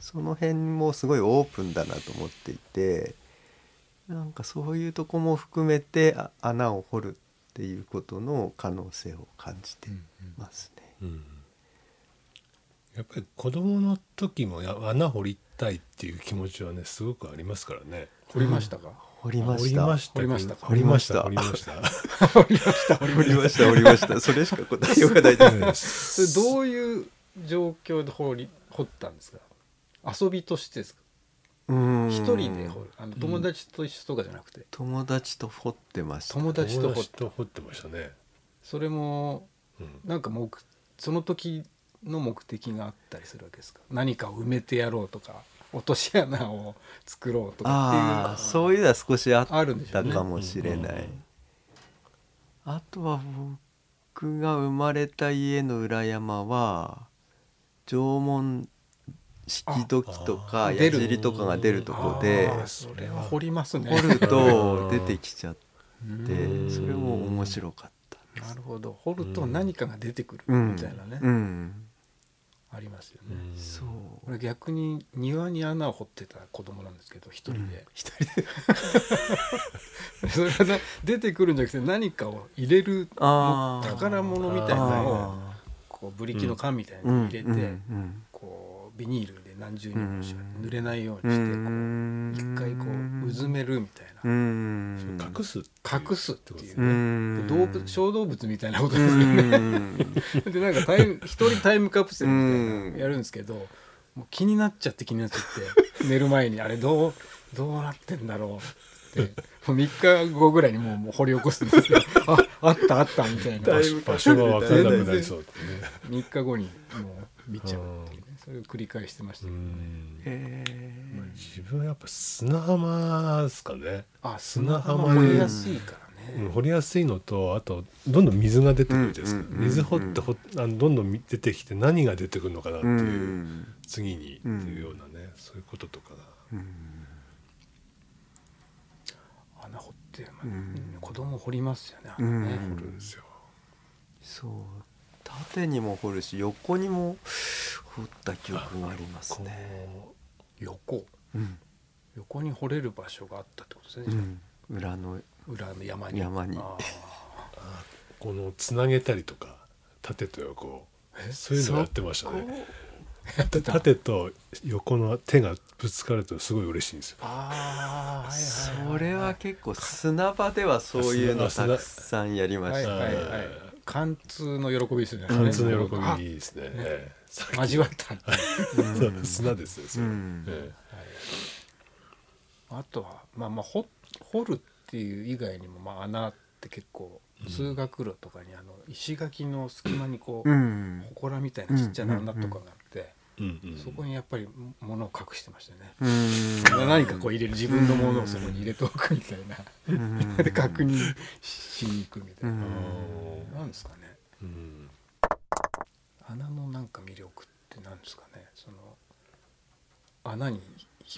その辺もすごいオープンだなと思っていてなんかそういうとこも含めてあ穴を掘るっていうことの可能性を感じてますね。うんやっぱり子供の時もや穴掘りたいっていう気持ちはねすごくありますからね。掘りましたか？掘りました。掘りました。掘りました掘りました。掘りました。*laughs* 掘りました。掘りました。それしか答えようがないです。*laughs* それどういう状況で掘り掘ったんですか？遊びとしてですか？うん。一人で掘る。あの友達と一緒とかじゃなくて、友達と掘ってました。友達と友掘ってましたね。それもうん。なんか目その時の目的があったりするわけですか？何かを埋めてやろうとか落とし穴を作ろうとかっていうそういうのは少しあったかもしれない、うん。あとは僕が生まれた家の裏山は縄文式土器とあか矢尻とかが出るとこでそれは掘りますね。掘ると出てきちゃっうんてそれも面白かったなるほど。掘ると何かが出てくるうんみたいなね、うんありますよね、うん。そう。俺逆に庭に穴を掘ってた子供なんですけど一人で、一人で。それがね出てくるんじゃなくて何かを入れる宝物みたいなのをあこうブリキの缶みたいに入れて、うんうんこうビニールで何重にも濡れないよううにしてこんう一回こううずめるみたいな。うん。隠す隠すっていううね。ん動物小動物みたいなことうですよね。ん。でなんかタイム一人タイムカプセルみたいなのやるんですけどもう気になっちゃって気になっちゃって寝る前にあれどうどうなってんだろうって。もう3日後ぐらいにもうもう掘り起こすんですよ。ああったあったみたいな。場所が分からなくなりそうってね。3日後にもう見ちゃうっていう。ねそれを繰り返してましたうけどね。ん。へ自分はやっぱ砂浜ですかね。あ砂砂浜掘りやすいからね。うん掘りやすいのとあとどんどん水が出てくるじゃないですか、うんうんうんうん。水掘って掘っあのどんどん出てきて何が出てくるのかなってういう、ん次にっていうようなね、そういうこととかが。うん。穴掘って、まあうん。子供掘りますよね穴うん。ねあるんですよ。そう。縦にも掘るし横にも掘った記憶がありますね。こ横。うん。横に掘れる場所があったってことですね、うん、裏のあ裏の山に。山に。このつなげたりとか縦と横そういうのやってましたね。*laughs* 縦と横の手がぶつかるとすごい嬉しいんですよ。ああ、はいそれは結構砂場ではそういうのたくさんやりました、はいはいはい。貫通の喜びですね。貫通の喜あびいいですね。味わった。*laughs* 砂ですよ。それ。うん。えあとはまあまあ掘掘るっていう以外にもまあ穴って結構通学路とかにあの石垣の隙間にこううん。祠みたいなちっちゃな穴とかがあって、えうんうん。そこにやっぱり物を隠してましたね。うん。何かこう入れる自分のものをそこに入れておくみたいな、うん。*laughs* で確認しに行くみたいな、うん。なんですかね。うん穴のなんか魅力ってなんですかね？その穴に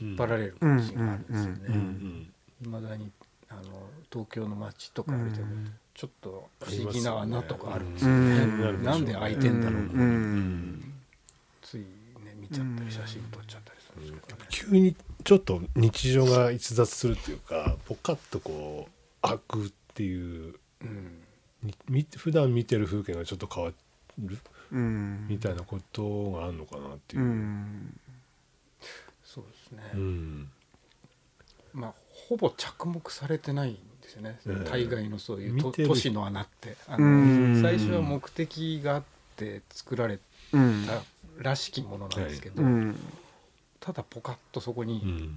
引っ張られる感じがあるんですよね。いまだにあの東京の街とか歩いてもちょっと不思議な穴とかあるんですよね。うん。なんで開いてんだろう、うんうんついね見ちゃったり写真撮っちゃったりするんですけどね。急にちょっと日常が逸脱するっていうかポカッとこう開くっていううん。普段見てる風景がちょっと変わる？うんみたいなことがあるのかなっていう。う。ん。そうですね。うん。まあほぼ着目されてないんですよね、ええ。大概のそういう都市の穴って。あうん。の最初は目的があって作られうんたらしきものなんですけど、うん。ただポカッとそこうに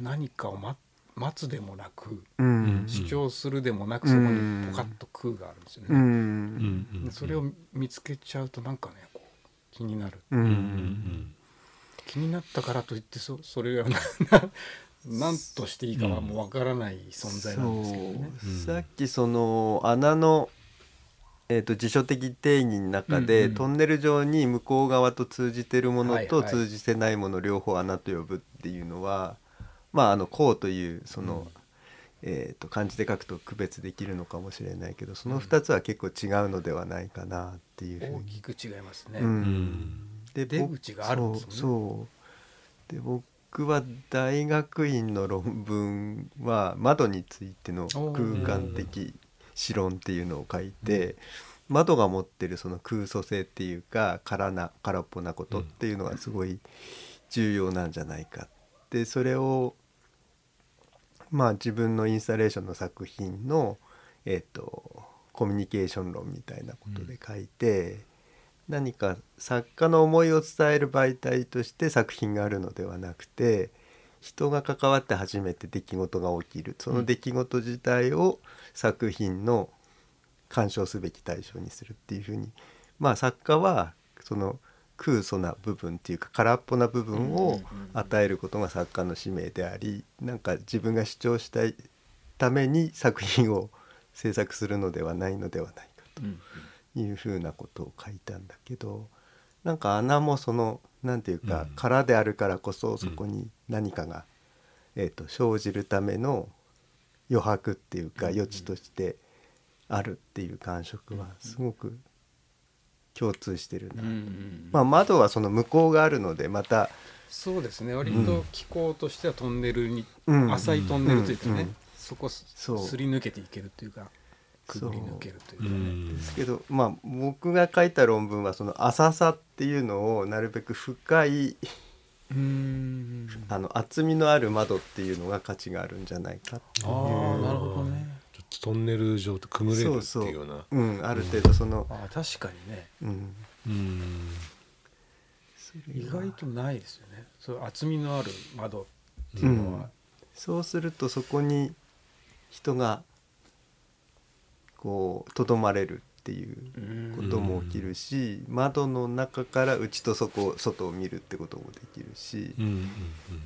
何かを待待つでもなく、うん。主張するでもなくそこにポカッと空があるんですよね。それを見つけちゃうとなんかねこう気になる。気になったからといってそそれがな *laughs* 何としていいかはもうわからない存在なんですけどね。さっきその穴の、えー、と辞書的定義の中で、うんうん。トンネル上に向こう側と通じてるものと通じてないもの両方穴と呼ぶっていうのは、まああの「こう」というその、えー、と漢字で書くと区別できるのかもしれないけどその2つは結構違うのではないかなっていうふうに。大きく違いますね。うん。うん。で出口があるんですね。そうそう。で僕は大学院の論文は窓についての空間的史論っていうのを書いて、窓が持ってるその空素性っていうか空な空っぽなことっていうのがすごい重要なんじゃないかでそれをまあ自分のインスタレーションの作品のえっ、とコミュニケーション論みたいなことで書いて、何か作家の思いを伝える媒体として作品があるのではなくて人が関わって初めて出来事が起きる。その出来事自体を作品の鑑賞すべき対象にするっていうふうに。まあ作家はその空疎な部分っていうか空っぽな部分を与えることが作家の使命でありなんか自分が主張したいために作品を制作するのではないのではないかと。うんいうふうなことを書いたんだけどなんか穴もそのなんていうか、うん。空であるからこそそこに何かが、えー、と生じるための余白っていうかうん余地としてあるっていう感触はすごく共通してるな。うんうんまあ、窓はその向こうがあるのでまた、そうですね。割と気候としてはトンネルに、うん。浅いトンネルというかね、うんうんそこすそう。すり抜けていけるというかくぐり抜けるというですけどまあ僕が書いた論文はその浅さっていうのをなるべく深いうん。あの厚みのある窓っていうのが価値があるんじゃないかっていう。ああなるほどね。トンネル上とくぐれるっていうような。うん、ある程度その、ああ確かにね。うん、うん。それが意外とないですよね。そう厚みのある窓っていうのは、そうするとそこに人がこうとどまれるっていうことも起きるし、窓の中から内と外外を見るってこともできるし、うんうん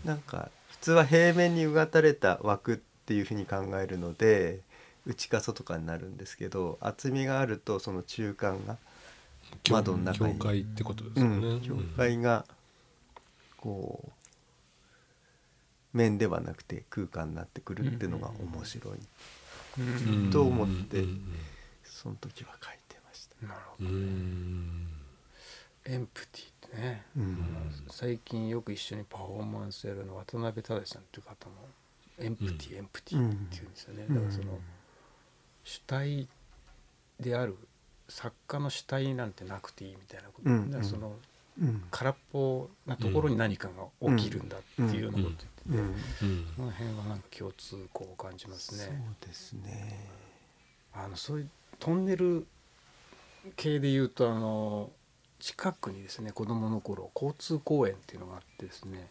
なんか普通は平面にうがたれた枠っていうふうに考えるので内か外かになるんですけど厚みがあるとその中間が境窓の中に境界ってことですね。ん、境界がこう面ではなくて空間になってくるっていうのが面白い、うん。うんと思ってうん。その時は書いてました。なるほどエンプティってね、うん。最近よく一緒にパフォーマンスやるの渡辺忠さんという方もエンプティ、エンプティっていうんですよね、だからその主体である作家の主体なんてなくていいみたいなこと、うん。だからその空っぽなところに何かが起きるんだっていうようなこと言ってて、その辺はなんか共通項を感じますね。そうですね。あのそういうトンネル系でいうとあの近くにですね子供の頃交通公園っていうのがあってですね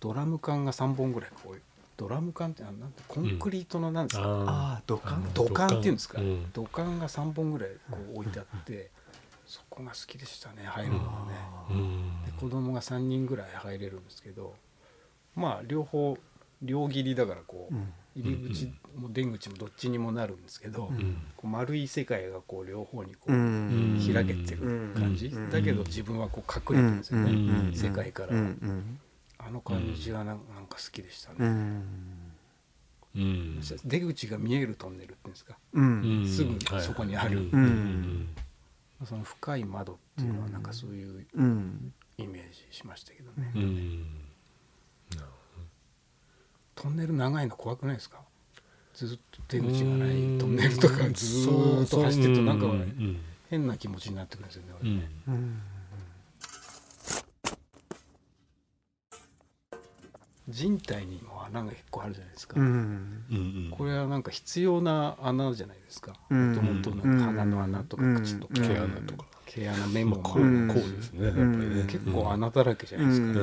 ドラム缶が3本ぐらいこうドラム缶ってなんてコンクリートのなんですか、うん、ああ土管？土管っていうんですか、うん、土管が3本ぐらいこう置いてあって、そこが好きでしたね入るのがね、で子供が3人ぐらい入れるんですけどまあ両方両切りだからこう、入り口も出口もどっちにもなるんですけど、こう丸い世界がこう両方にこう開けてる感じ、だけど自分はこう隠れてるんですよね、世界から。あの感じはなんか好きでしたね。うん、出口が見えるトンネルっていうんですか、うん、すぐそこにある、その深い窓っていうのはなんかそういうイメージしましたけどね。トンネル長いの怖くないですか？ずっと出口がないトンネルとかずっと走ってるとなんか変な気持ちになってくるんですよね。ね人体にも穴が結構あるじゃないですか、うん。これはなんか必要な穴じゃないですか。もともとの鼻の穴とか口とか。毛穴とか。毛穴目もこうですねやっぱりね。結構穴だらけじゃないですか、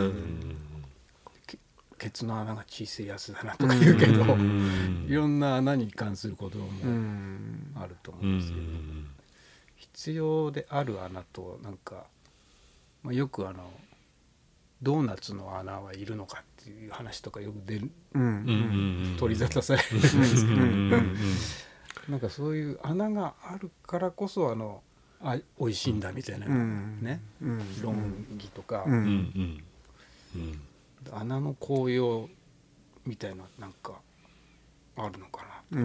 ケツの穴が小さいやつだなとか言うけどいろんな穴に関することもあると思うんですけど。必要である穴となんか、まあ、よくあのドーナツの穴はいるのかっていう話とかよく出る、取り沙汰されるんですけど。なんかそういう穴があるからこそあのあ美味しいんだみたいなね、論議とか、穴の紅葉みたいななんかあるのかな。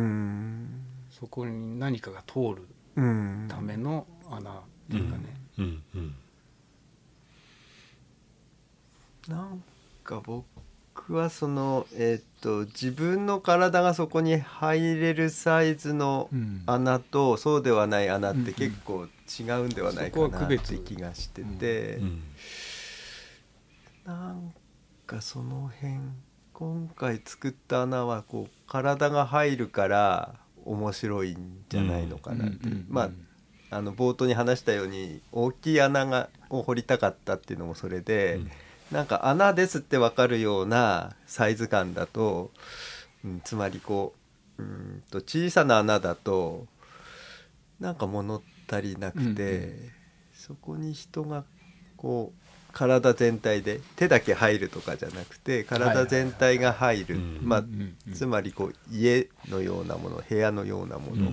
そこに何かが通るための穴っていうかね。なんか僕はそのえっ、と自分の体がそこに入れるサイズの穴と、そうではない穴って結構違うんではないかなって気がしてて、うん、なんかその辺今回作った穴はこう体が入るから面白いんじゃないのかなって、まああの冒頭に話したように大きい穴がを掘りたかったっていうのもそれで。うんなんか穴ですって分かるようなサイズ感だと、うん、つまりこううんと小さな穴だとなんか物足りなくて、うんうん、そこに人がこう体全体で手だけ入るとかじゃなくて体全体が入る、まあ、つまりこう家のようなもの部屋のようなもの、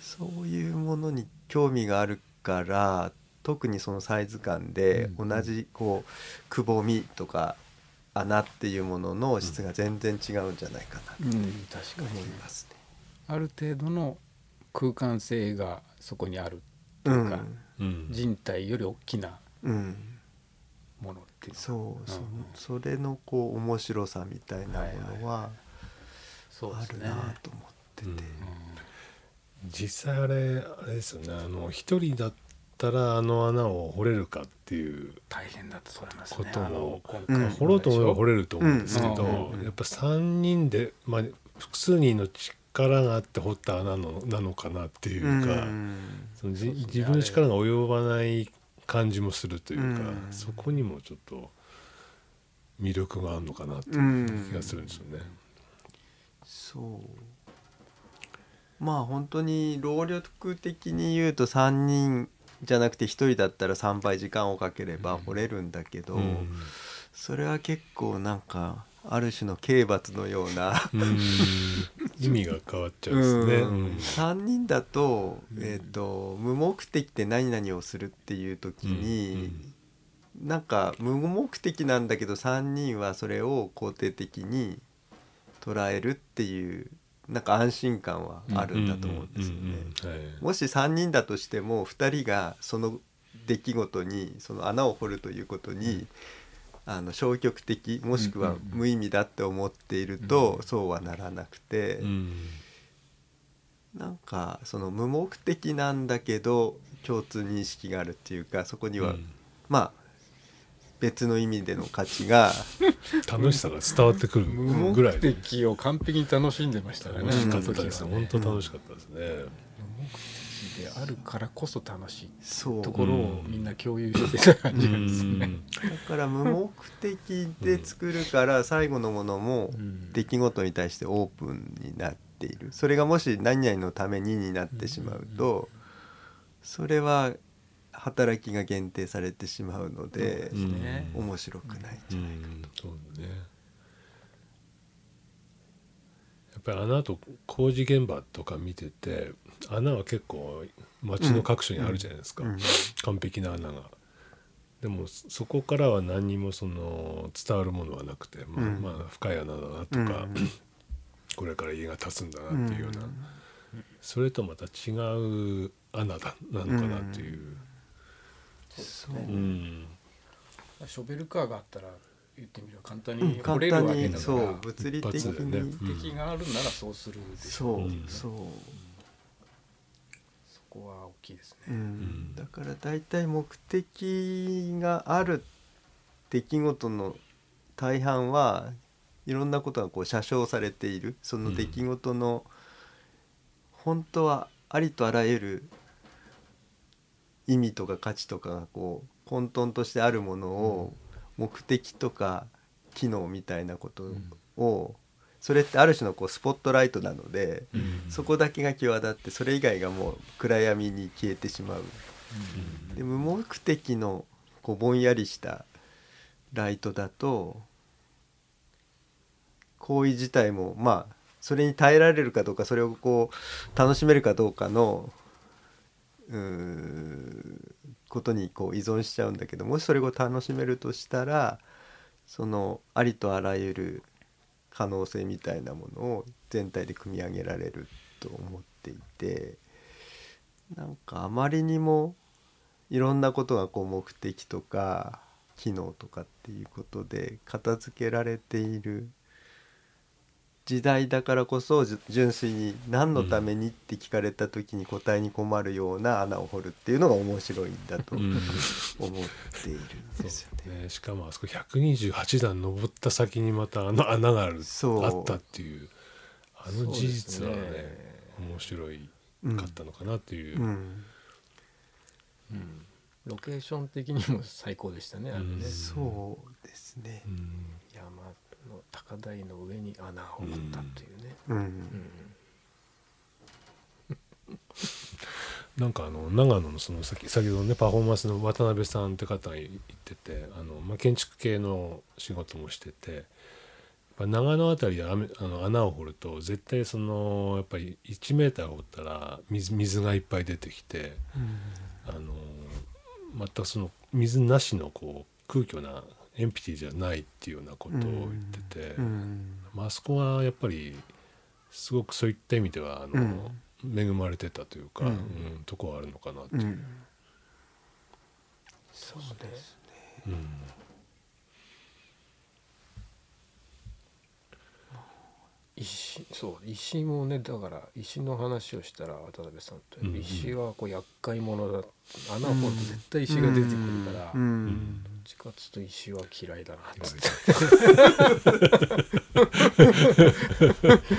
そういうものに興味があるから特にそのサイズ感で同じこうくぼみとか穴っていうものの質が全然違うんじゃないかなと思いますね。ある程度の空間性がそこにあるというか、うん、人体より大きなものっていう、そう、う。ん、それのこう面白さみたいなものはあるなと思ってて。実際あれあれですよね。あの一人だったらあの穴を掘れるかっていう大変だと思いますことも、掘ろうと思えば掘れると思うんですけど、やっぱ3人で、まあ、複数人の力があって掘った穴のなのかなっていうか、そのじ自分の力が及ばない感じもするというか、そこにもちょっと魅力があるのかなっていう気がするんですよね。そう。まあ本当に労力的に言うと3人じゃなくて1人だったら3倍時間をかければ掘れるんだけど、うん、それは結構なんかある種の刑罰のような *laughs* 意味が変わっちゃうんですね。うん、3人だと,、えーと、無目的で何々をするっていう時に、うん、なんか無目的なんだけど3人はそれを肯定的に捉えるっていうなんか安心感はあるんだと思うんですよね。もし3人だとしても2人がその出来事にその穴を掘るということに、あの消極的もしくは無意味だって思っていると、そうはならなくて、なんかその無目的なんだけど共通認識があるっていうかそこには、まあ別の意味での価値が楽しさが伝わってくる無ぐらい目的を完璧に楽しんでましたね楽しかったです本当楽しかったですね、無目的であるからこそ楽しい。ところをみんな共有してた感じですね。だから無目的で作るから最後のものもうん。出来事に対してオープンになっている。それがもし何々のためにになってしまうとそれは働きが限定されてしまうのでね面白くないんじうゃないかん。そうね。やっぱり穴と工事現場とか見てて穴は結構街の各所にあるじゃないですか、うん。完璧な穴が。でもそそこからは何にもその伝わるものはなくて、まあうん。まあ深い穴だなとか、うん。これから家が建つんだなっていうような、それとまた違う穴だなのかなっていう。そううん。ショベルカーがあったら言ってみれば簡単うんに掘れるわけだかにそうら物理的一発だよねに敵があるならそうするでしょ。そううん。そう。そこは大きいですうね。ん。だから大体目的がある出来事の大半はいろんなことがこう写生されている。その出来事の本当はありとあらゆる意味とか価値とかがこう混沌としてあるものを目的とか機能みたいなことをそれってある種のこうスポットライトなのでそこだけが際立ってそれ以外がもう暗闇に消えてしまう。で無目的のこうぼんやりしたライトだと行為自体もまあそれに耐えられるかどうかそれをこう楽しめるかどうかのことにこう依存しちゃうんだけどもしそれを楽しめるとしたらそのありとあらゆる可能性みたいなものを全体で組み上げられると思っていてなんかあまりにもいろんなことがこう目的とか機能とかっていうことで片付けられている時代だからこそ純粋に何のためにって聞かれた時に答えに困るような穴を掘るっていうのが面白いんだとうん。思っているんですよね。ね、しかもあそこ128段登った先にまたあの穴があるそうあったっていう。あの事実はねね面白いかったのかなっていう、うん。うん。ロケーション的にも最高でしたねあれね、うん。そうですね。う。ん。山の高台の上に穴を掘ったというね、うん。うん。なんかあの長野のその先先ほどねパフォーマンスの渡辺さんって方が言っててあの、まあ、建築系の仕事もしててやっぱ長野辺りで雨あの穴を掘ると絶対そのやっぱり1メーター掘ったら水水がいっぱい出てきてあの全くその水なしのこう空虚なエンピティじゃないっていうようなことを言ってて、うん。まああそこはやっぱりすごくそういった意味ではあの、恵まれてたというか、うん。うんとこはあるのかなっていう。うん。そうですうん。石そう石もねだから石の話をしたら渡辺さんと、うんうん石はこう厄介者だ穴を掘ると絶対石が出てくるから、うどっんちかつと石は嫌いだなっつっ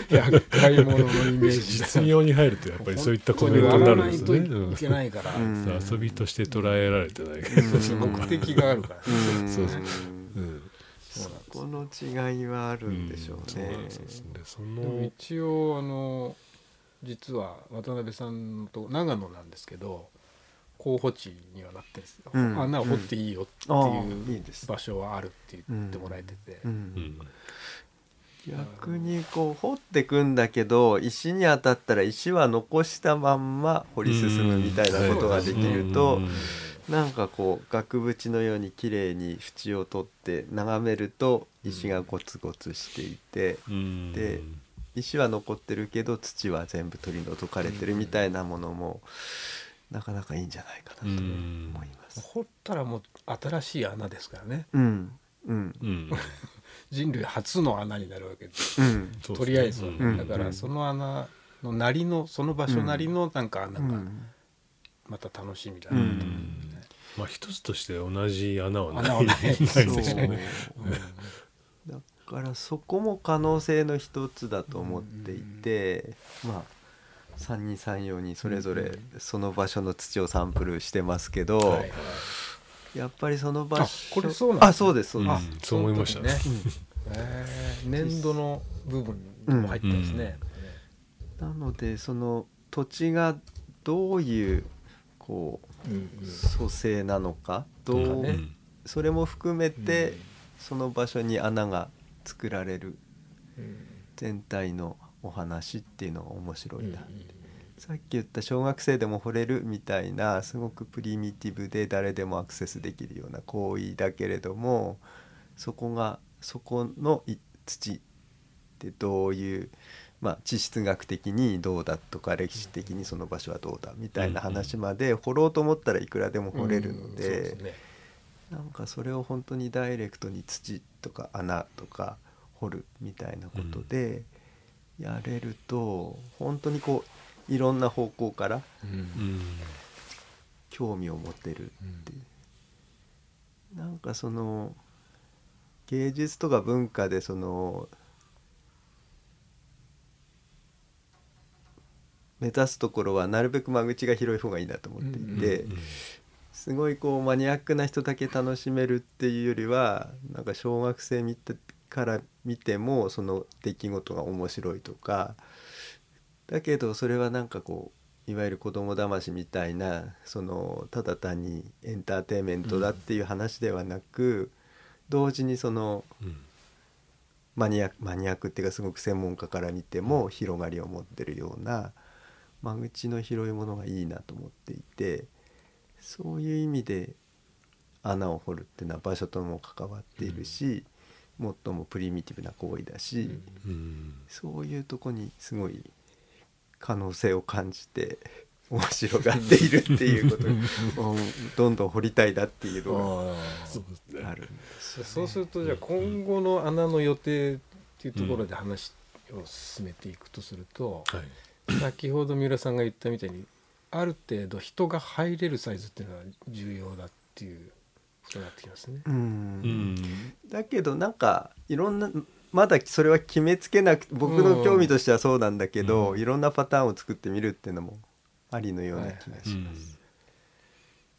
て厄介者のイメージ実妙に入るとやっぱりそういったコメントになるんですね。いけないから、うん遊びとして捉えられてないけど、うんそこ目的があるから、うそうそううんそこの違いはあるんでしょうそうなねんですねそで一応あの実は渡辺さんと長野なんですけど候補地にはなってるんですよ、うん。穴を掘っていいよっていう場所はあるって言ってもらえてて、うん。うん。逆にこう掘ってくんだけど石に当たったら石は残したまんま掘り進むみたいなことができるとうん。なんかこう額縁のように綺麗に縁を取って眺めると石がゴツゴツしていてうん。で石は残ってるけど土は全部取り除かれてるみたいなものもなかなかいいんじゃないかなと思います。掘ったらもう新しい穴ですからね。うん。うん。うん。人類初の穴になるわけです。うん。とりあえずうん。だからその穴のなりのその場所なりのなんか穴がうん。また楽しみだなと思ってね、まあ一つとして同じ穴はない。穴はないないでしょうそう。ね。だからそこも可能性の一つだと思っていて、まあ三人三様にそれぞれその場所の土をサンプルしてますけど、はいはい。やっぱりその場所あこれそうなんですね。あそうですそうです、うんそう思いましたね。えー粘土の部分にも入ってますね。なのでその土地がどういうこううん組成なのかどう、ねそれも含めて、うん。その場所に穴が作られるうん。全体のお話っていうのが面白いな、うんさっき言った小学生でも掘れるみたいなすごくプリミティブで誰でもアクセスできるような行為だけれどもそこがそこのい土ってどういう、まあ、地質学的にどうだとか歴史的にその場所はどうだみたいな話まで掘ろうと思ったらいくらでも掘れるのうんそうでなんかそれを本当にダイレクトに土とか穴とか掘るみたいなことでやれると本当にこういろんな方向から興味を持てるっていう、なんかその芸術とか文化でその目指すところはなるべく間口が広い方がいいなと思っていて、うんすごいこうマニアックな人だけ楽しめるっていうよりはなんか小学生見てから見てもその出来事が面白いとか。だけどそれはなんかこういわゆる子供騙しみたいなそのただ単にエンターテインメントだっていう話ではなく、同時にそのうん。マニアマニアックっていうかすごく専門家から見ても広がりを持ってるような間口の広いものがいいなと思っていてそういう意味で穴を掘るっていうのは場所とも関わっているし、最もプリミティブな行為だし、うん。そういうとこにすごい可能性を感じて面白がっているっていうこと *laughs* をどんどん掘りたいなっていうのがあるんですよね。そうするとじゃあ今後の穴の予定っていうところで話を進めていくとすると、はい。先ほど三浦さんが言ったみたいにある程度人が入れるサイズっていうのは重要だっていうことになってきますね。うん。うん。だけどなんかいろんなまだそれは決めつけなく僕の興味としてはそうなんだけど、うん。いろんなパターンを作ってみるっていうのもありのような気がします。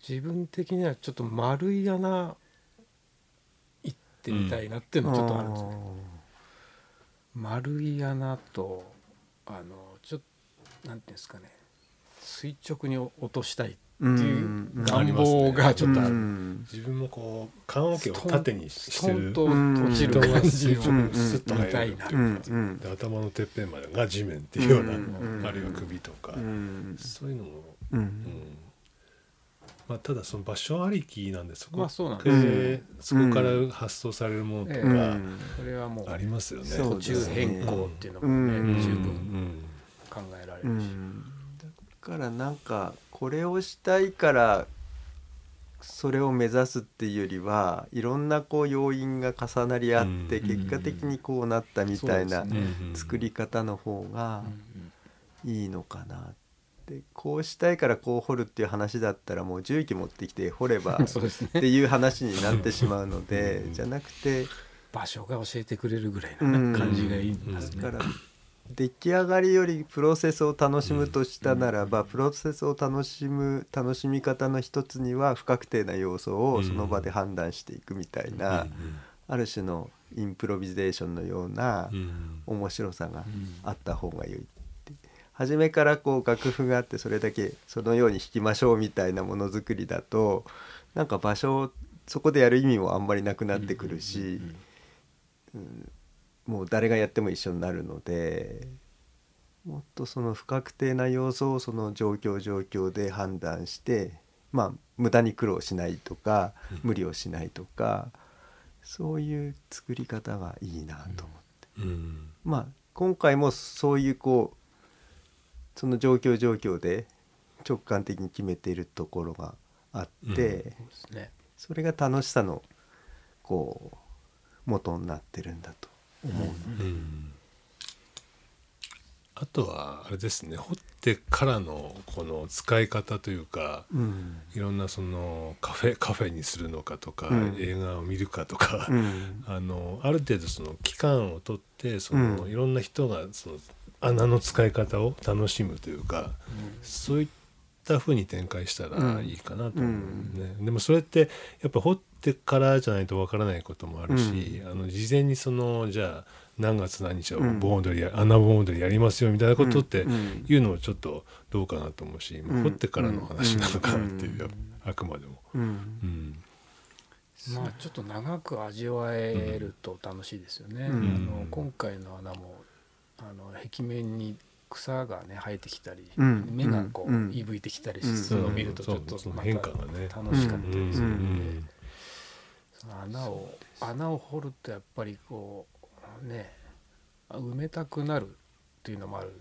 自分的にはちょっと丸い穴行ってみたいなっていうのはちょっとあるんですね。丸い穴とあのちょっとなんていうんですかね。垂直に落としたいっていううん。願望がちょっとある。うん。自分もこう棺桶を縦にしてると落ちる感じスッと入る見たいなっていうで頭のてっぺんまでが地面っていうような、うん。あるいは首とか、うん。そういうのも、うん。うん。まあ、ただその場所ありきなんでそこまあそうなんそこから発想されるものとえかうん。これはもうありますよね。途中変更っていうのもねうん。十分うん。考えられうるし。ん。だからなんかこれをしたいからそれを目指すっていうよりはいろんなこう要因が重なり合ってうん結果的にこうなったみたいな作り方の方がうんいいのかなって。こうしたいからこう掘るっていう話だったらもう重機持ってきて掘れば *laughs* っていう話になってしまうのでじゃなくて場所が教えてくれるぐらいのね感じがいいんですね。だから出来上がりよりプロセスを楽しむとしたならば、プロセスを楽しむ楽しみ方の一つには不確定な要素をその場で判断していくみたいな、ある種のインプロビゼーションのようなうん。うん面白さがうん。あった方が良いって。初めからこう楽譜があってそれだけそのように弾きましょうみたいなものづくりだとなんか場所をそこでやる意味もあんまりなくなってくるし。もう誰がやっても一緒になるのでもっとその不確定な要素をその状況状況で判断してまあ無駄に苦労しないとかうん。無理をしないとかそういう作り方がいいなと思って、うん。まあ今回もそういうこうその状況状況で直感的に決めているところがあって、うん。そね。それが楽しさのこう元になってるんだと思うのあとはあれですね掘ってからのこの使い方というか、うん、いろんなそのカフェカフェにするのかとか、うん、映画を見るかとか、うん、あのある程度その期間をとってその、いろんな人がその穴の使い方を楽しむというか、そういったふうに展開したらいいかなと思うね、でもそれってやっぱ掘ってからじゃないとわからないこともあるし、あの事前にそのじゃあ何月何日は盆踊りや、穴盆踊りやりますよみたいなことっていうのもちょっとどうかなと思うし、まあ、掘ってからの話なのかなっていう、あくまでも。うん。まあちょっと長く味わえると楽しいですよね。あの今回の穴もあの壁面に草がね生えてきたり、うん、芽がこう、いぶいてきたりするのを見るとちょっとまた楽しかったで。すよね。穴を穴を掘るとやっぱりこうね埋めたくなるっていうのもある。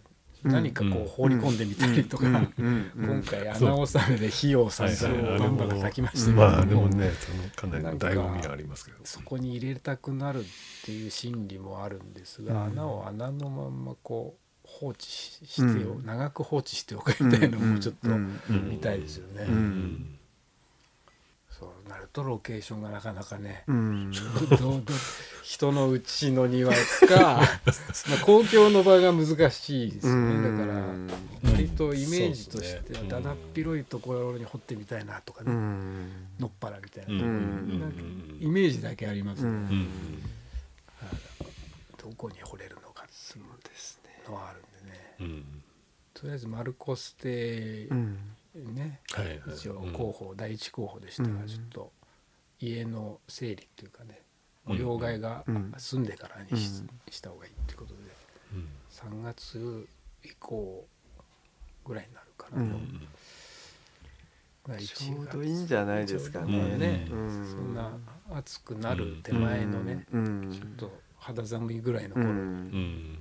何かこう放り込んでみたりとか、*laughs* 今回穴納めで費用させをバンバン炊きましたけどまあでもねかなり醍醐味がありますけど。そこに入れたくなるっていう心理もあるんですが、穴を穴のまんまこう放置してお、長く放置しておくみたいなのもちょっと見たいですよね。そうなるとロケーションがなかなかね、うん、人のうちの庭か。*laughs* まあ公共の場が難しいですよね、だから割とイメージとしてはだだっ広いところに掘ってみたいなとかね、のっぱらみたいな,、イメージだけありますね、どこに掘れるのかっていうのはあるんでね、とりあえずマルコス邸、ね、はい、一応候補、うん、第一候補でしたが、ちょっと家の整理っていうかね両替が住ん。でからにし,、した方がいいっていうことで、うん、3月以降ぐらいになるかなと。ちょうどいいんじゃないですかね。ね。そんな暑くなる手前のね、ちょっと肌寒いぐらいの頃に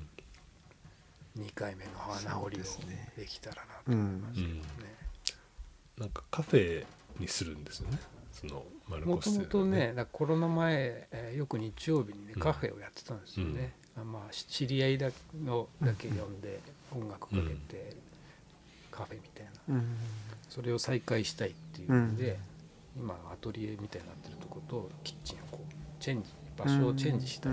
2回目の花掘りをできたらなと思いますけどね。なんかカフェにするんですよね。そのもともとね。コロナ前、えー、よく日曜日にねカフェをやってたんですよね、うん、まあ知り合いだのだけ呼んで音楽かけて、カフェみたいな、うん、それを再開したいっていうので、今アトリエみたいになってるとことキッチンをこうチェンジ場所をチェンジしたい、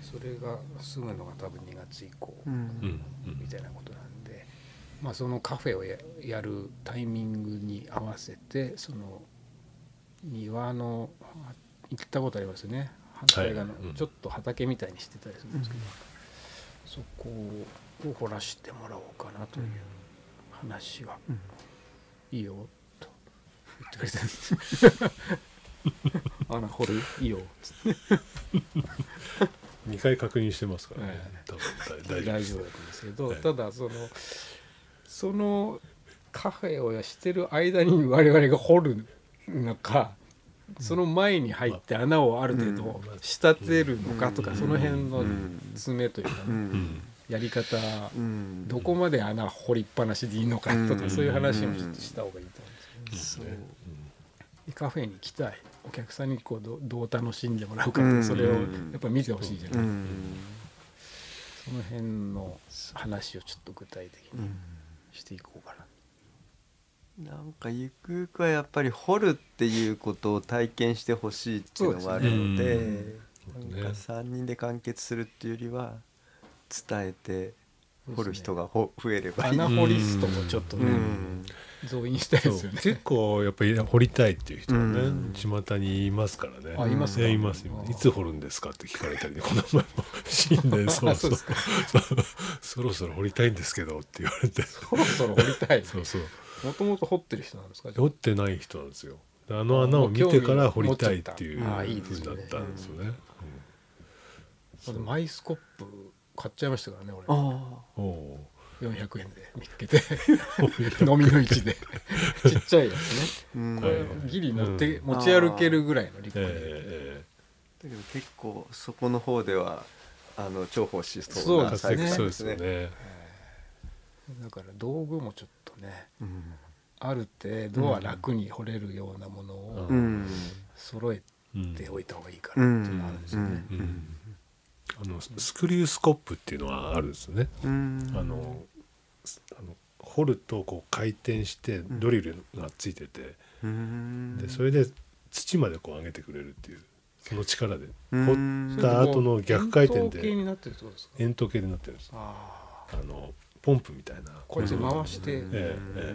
それが済むのが多分2月以降、みたいなことなんまあ、そのカフェをやるタイミングに合わせてその庭の行ったことありますよね。反対側の、ちょっと畑みたいにしてたりするんですけど、そこを掘らしてもらおうかなという話が、いいよと言ってくれて。るんです穴掘る？いいよ。っつって2回確認してますからね、多分大丈夫です。けど、ただそのそのカフェをしてる間に我々が掘るのかその前に入って穴をある程度仕立てるのかとかその辺の詰めというかやり方どこまで穴掘りっぱなしでいいのかとかそういう話もした方がいいと思うんですよね。カフェに行きたい。お客さんにこうどどう楽しんでもらうかそれをやっぱ見てほしいじゃない。その辺の話をちょっと具体的に。していこうかな。なんかゆくゆくはやっぱり掘るっていうことを体験してほしいっていうのがあるので、ね、なんか3人で完結するっていうよりは伝えて掘る人がほ、増えればいい。穴掘リストもちょっとね、増員したいですよね。結構やっぱり掘りたいっていう人はね、巷にいますからね。あいますいますいつ掘るんですかって聞かれたりね、この前も新年 *laughs* そうそうそろそろ掘りたいんですけどって言われて。そろそろ掘りたい。そうそう。もともと掘ってる人なんですか？掘ってない人なんですよ。あの穴を見てから掘りたいっていうあいいですだったんですよね。マイスコップ買っちゃいましたからね俺。ああ。400円で見つけて *laughs* 飲みの市で。*laughs* ちっちゃいやつね。これギリ持って、持ち歩けるぐらいのリュックで、えー、だけど結構そこの方ではあの重宝しそうなサイズですね、ね、だから道具もちょっとね、うん、ある程度は楽に掘れるようなものを揃えておいた方がいいかなっていうのがあるんですよね、あのスクリュースコップっていうのはあるんですね。うん。あのあの掘るとこう回転してドリルがついてて、うん。でそれで土までこう上げてくれるっていうその力で。うん。掘った後の逆回転円筒形にでなってるってことですか？円筒形になってるんです。ああのポンプみたいな。こうやって回して。ええええ。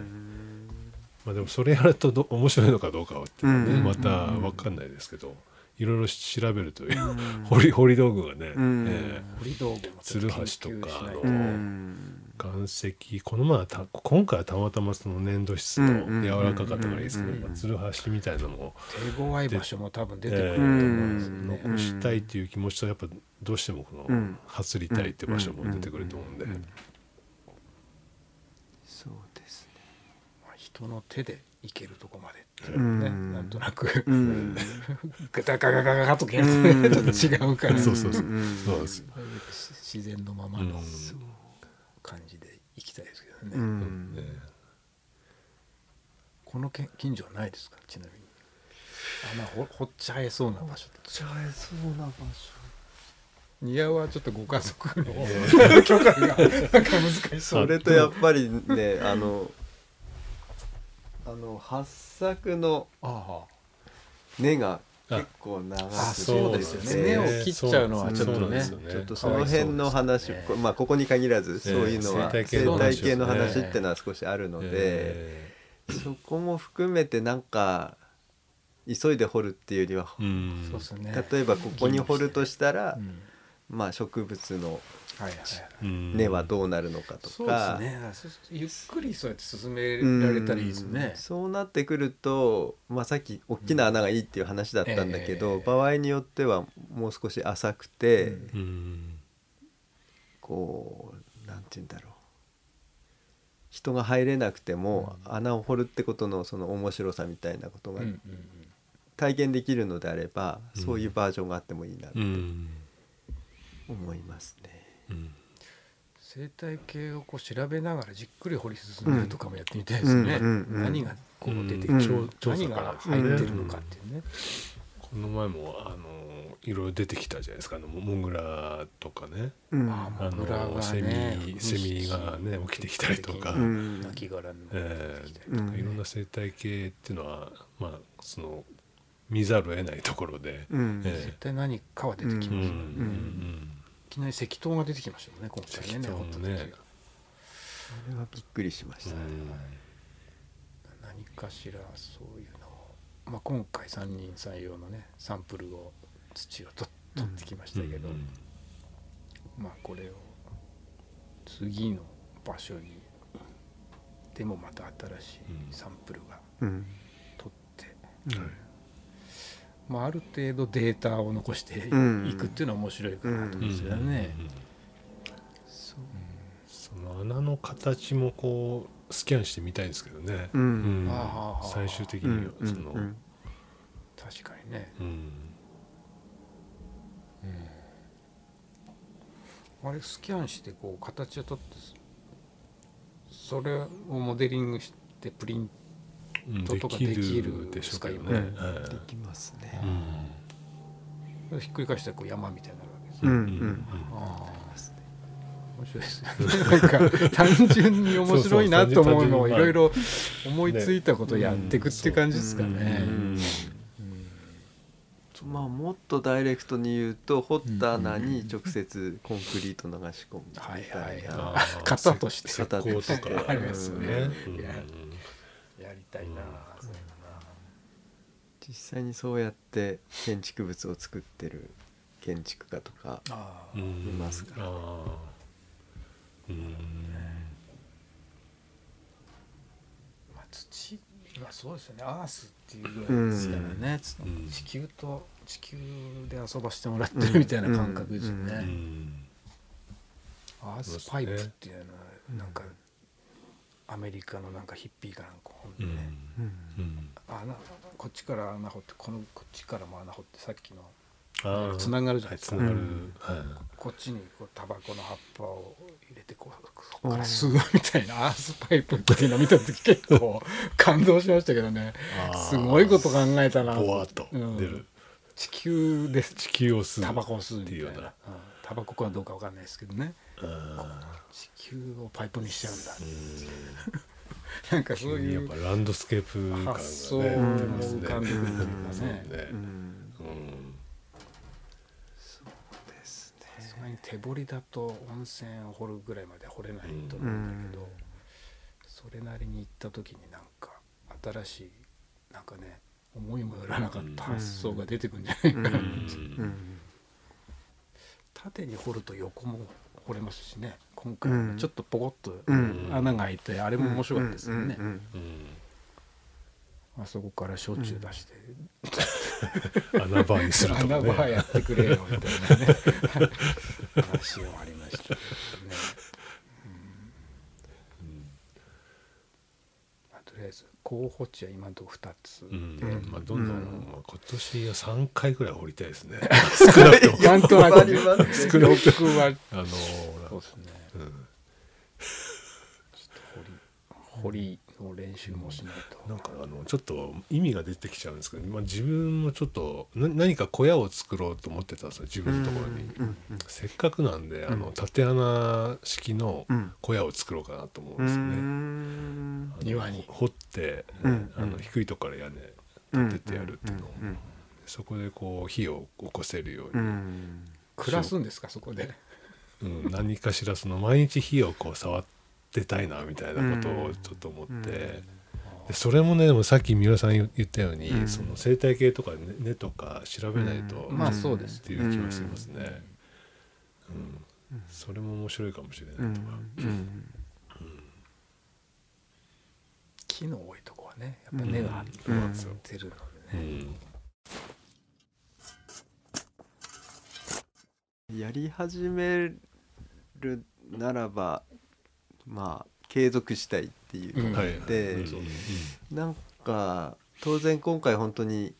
まあでもそれやるとど面白いのかどうかはっていうのはね、うん。また分かんないですけどいろいろ調べると *laughs* 掘り掘り道具がね、うん。ええ。あ掘り道具もちょっ鶴研橋とか究しないと。あの岩石この前はた今回はたまたまその粘土質の柔らかかったからいいですけど、うんうんまあ、鶴橋みたいなのも手強い場所も多分出てくるえと思うんですようんね。残したいっていう気持ちとやっぱどうしてもこのうん。はりたいって場所も出てくると思うんで、そうですね。まあ人の手でいけるとこまでっていううん。ね、なんとなく。うん。ガタガタガタガタとかやるとねちょっと違うから、そうそうそう。うんそうです。よ自然のままの。う。ん感じでいきたいですけどね。うん。ねこのけ近所はないですか？ちなみに。穴ほ掘っちゃえそうな場所。ちゃえそうな場所。庭はちょっとご家族の許可がなんか難しそそうれとやっぱりねあのあの八作のあ根が結構長くそうですよね。根を切っちゃうのはちょっとね。そうなんですよちょっとその辺の話、ねこまあここに限らずそういうのは、生態系生の話態系の話ってのは少しあるので、えそこも含めてなんか急いで掘るっていうよりは、えうん。そうですね。例えばここに掘るとしたら、うん。まあ植物のはいはいはい。うん。根はどうなるのかとそうか、ですね。ゆっくりそうやって進めうんられたらいいですね。そうなってくると、まあ、さっき大きな穴がいいっていう話だったんだけど、うん。ええ場合によってはもう少し浅くて、うんうんこうなんて言うんだろう。人が入れなくても穴を掘るってことのその面白さみたいなことがうんうんうん。体験できるのであれば、うん。そういうバージョンがあってもいいなとうん。思いますね。うん生態系をこう調べながらじっくり掘り進めるとかもやってみたいですね。うんうんうん何がこう出てきうんて、調何査からが入ってるのかっていうね。この前もあのいろいろ出てきたじゃないですか。あのモグラとかね。うん。ああモグラがのセねミセミがね起きてきたりとか、うん。亡き殻にもえ出てきたりうんーいろんな生態系っていうのはまあその見ざるを得ないところで、うん。え絶対何かは出てきうんうますよね。きなり石灯が出てきましたもんね今回ね石灯掘った時ねが。あれはびっくりしました。ね。何かしらそういうのを、まあ、今回3人採用のねサンプルを土をと取ってきましたけど、うんまあこれを次の場所にでもまた新しいサンプルがうん。取って、うんまあ、ある程度データを残していうん。くっていうのは面白いかなと思うんですよね。うんそう。その穴の形もこうスキャンしてみたいんですけどね、うん。うん。最終的うんにはその、うん。確かにね、うん。あれスキャンしてこう形を取ってそれをモデリングしてプリンうんととかできできるるでしょうけど使ね、うんはいできますね。うん。ひっくり返したらこう山みたいになるわけですよ、うんううんんああ面白いですね。なんか単純に面白いなと思うのをいろいろ思いついたことをやっていくっていう感じですかね。うんまあもっとダイレクトに言うと掘った穴に直接コンクリート流し込むみはいたはい。いな。あー型として。石膏とか。ありますね。うん。いややりたいな、そういう実際にそうやって建築物を作ってる建築家とかいますから。あーうん。まあ、土はそうですよね。アースっていうぐらいですからね、つうん。地球と地球で遊ばしてもらってるみたいな感覚ですよね、アースパイプっていうのはなんかアメリカのなんかヒッピーかなんか本でうんね、うん。うん。穴こっちから穴掘ってこのこっちからも穴掘ってさっきのつながるじゃないですか。はつながる。うん。はい。こっちにこうタバコの葉っぱを入れてこうそこから吸うみたいなアースパイプっていうの見た時結構 *laughs* 感動しましたけどね。すごいこと考えたなボワッとうん。出る。地球で地球を吸うタバコを吸うみたいな。っていうようなうんタバコかどうかわかんないですけどね地球をパイプにしちゃうんだ。なんかそういうやっぱランドスケープ感がね発想も浮かんでくるというかねね。うん。うん。そうですねさすがに手掘りだと温泉を掘るぐらいまで掘れないと思うんだけど、それなりに行った時になんか新しいなんかね思いもよらなかった発想が出てくるんじゃないかな、うん。縦に掘ると横も掘れますしね。今回ちょっとポコッとうん。穴が開いてあれも面白かったですよね、うん。うん。あそこから焼酎出して、穴場にするとか穴場ねやってくれよみたいなね。*laughs* 話もありましたけどね、うんまあとりあえず候補地は今のところ2つで、うん。まあどんどん、うん。まあ、今年は3回ぐらい掘りたいですね。*laughs* 少なくとも。なんとなくね欲張りますね。少なくはあのそうですね。うん。ちょっと掘り掘りの練習もしないと、なんかあのちょっと意味が出てきちゃうんですけど、まあ、自分もちょっとな何か小屋を作ろうと思ってたんですよ自分のところに、うんせっかくなんであのうん縦穴式のうん。小屋を作ろうかなと思うんうですよね、庭に。掘って、うんあの低いところから屋根立ててやるっていうのを、うんそこでこう火を起こせるよううに、ん。暮らすんですかそこで。うん何かしらその毎日火をこう触ってたいなみたいなことをちょっと思って、うん。でそれもねでもさっき三浦さん言言ったように、うん。その生態系とか根根とか調べないと、うん。まあそうです。っていう気がしますね、うん。それも面白いかもしれうなんいとか、うん。木の多いとこはねやっぱ根が張ってそうなんですよるのうでね、ん。やり始めるならばまあ継続したいっていうのがあはいって、うん。なんか当然今回本当に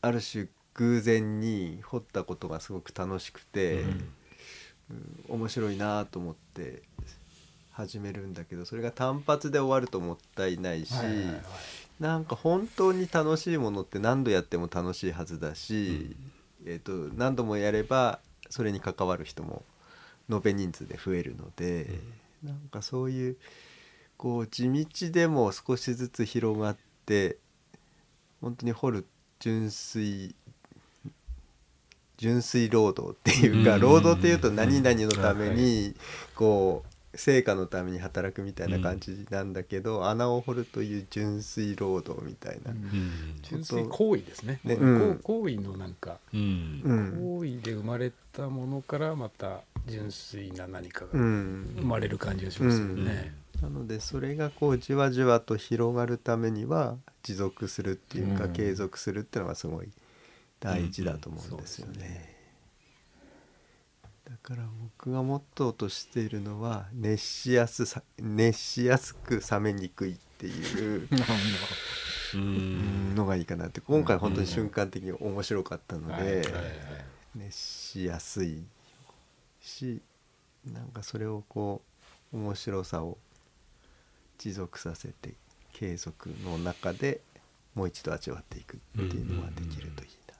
ある種偶然に掘ったことがすごく楽しくて、面白いなと思って始めるんだけどそれが単発で終わるともったいないし、はなんか本当に楽しいものって何度やっても楽しいはずだし、えー、と何度もやればそれに関わる人も延べ人数で増えるので、なんかそういうこう地道でも少しずつ広がって本当に掘る純粋純粋労働っていうか、うん。労働っていうと何々のためにこう成果のために働くみたいな感じなんだけど、穴を掘るという純粋労働みたいな。うん。うん純粋行為ですね。ねこううん行為のなんかうん。うん行為で生まれたものからまた純粋な何かうがん。生まれる感じがしますよね。なのでそれがこうじわじわと広がるためには持続するっていうか、うん。継続するっていうのがすごい大事だと思うんですよね。だから僕がモットーとしているのは熱しやすさ熱しやすく冷めにくいっていううんのがいいかなって。今回本当に瞬間的に面白かったので、熱しやすいしなんかそれをこう面白さを持続させて継続の中でもう一度味わっていくっていうのができるといいな、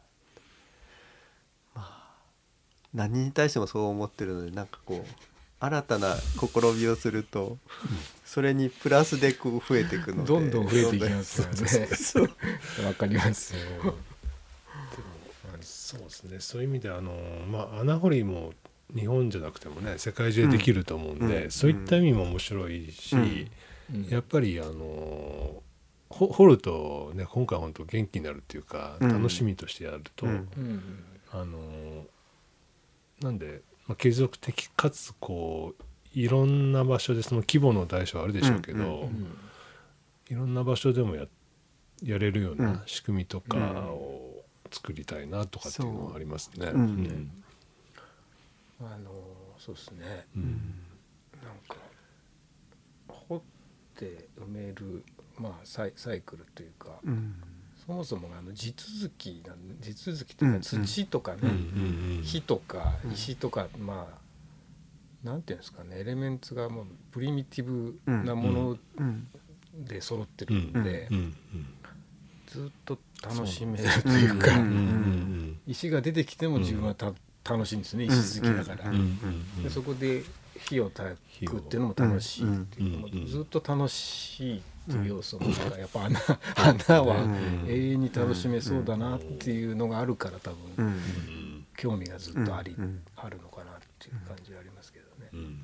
まあ何に対してもそう思ってるのでなんかこう新たな試みをするとそれにプラスでこう増えていくので。どんどん増えていきますよね。わかりますよ。でもそうですね。そういう意味であの、まあ、穴掘りも日本じゃなくてもね世界中でできると思うんで、うん。そういった意味も面白いし、うん。やっぱりあのほ掘るとね今回本当元気になるっていうか、うん。楽しみとしてやると、うんうん。あのなんで、まあ、継続的かつこういろんな場所でその規模の大小はあるでしょうけど、うんうんいろんな場所でもややれるよううん。な仕組みとかを作りたいなとかっていうのはありますね。そう。うん。うん。あのそうですね。うん。なんか掘って埋めるまあサイサイクルというか、うんそもそもあの地続きなん地続きというかうん土とかね、火とかうん。石とか、まあなんていうんですかねエレメンツがもうプリミティブなものうんで揃ってるんで、ずっと楽しめるというか、石が出てきても自分はた、楽しいんですね石好きだから、でそこで火を焚くっていうのも楽しいっていうのも、ずっと楽しいっていう要素もなんかやっぱ穴穴 *laughs* は永遠に楽しめそうだなっていうのがあるから多分興味がずっとあり、あるのかなっていう感じはありますけどね。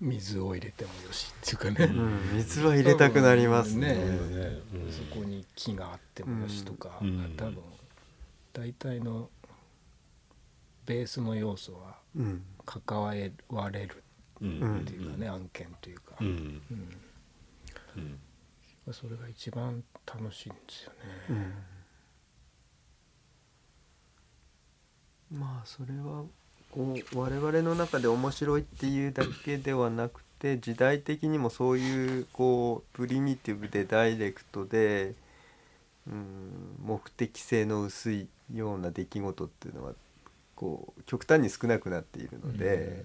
水を入れてもよしっていうかね、うん、水は入れたくなりますね。ね。そこに木があってもよしとか、うん。多分大体のベースの要素はうん。関われるっていうかね、案件というか、うん。うんそれが一番楽しいんですようね。んまあそれはこう我々の中で面白いっていうだけではなくて時代的にもそういうこうプリミティブでダイレクトで、うん、目的性の薄いような出来事っていうのはこう極端に少なくなっているので、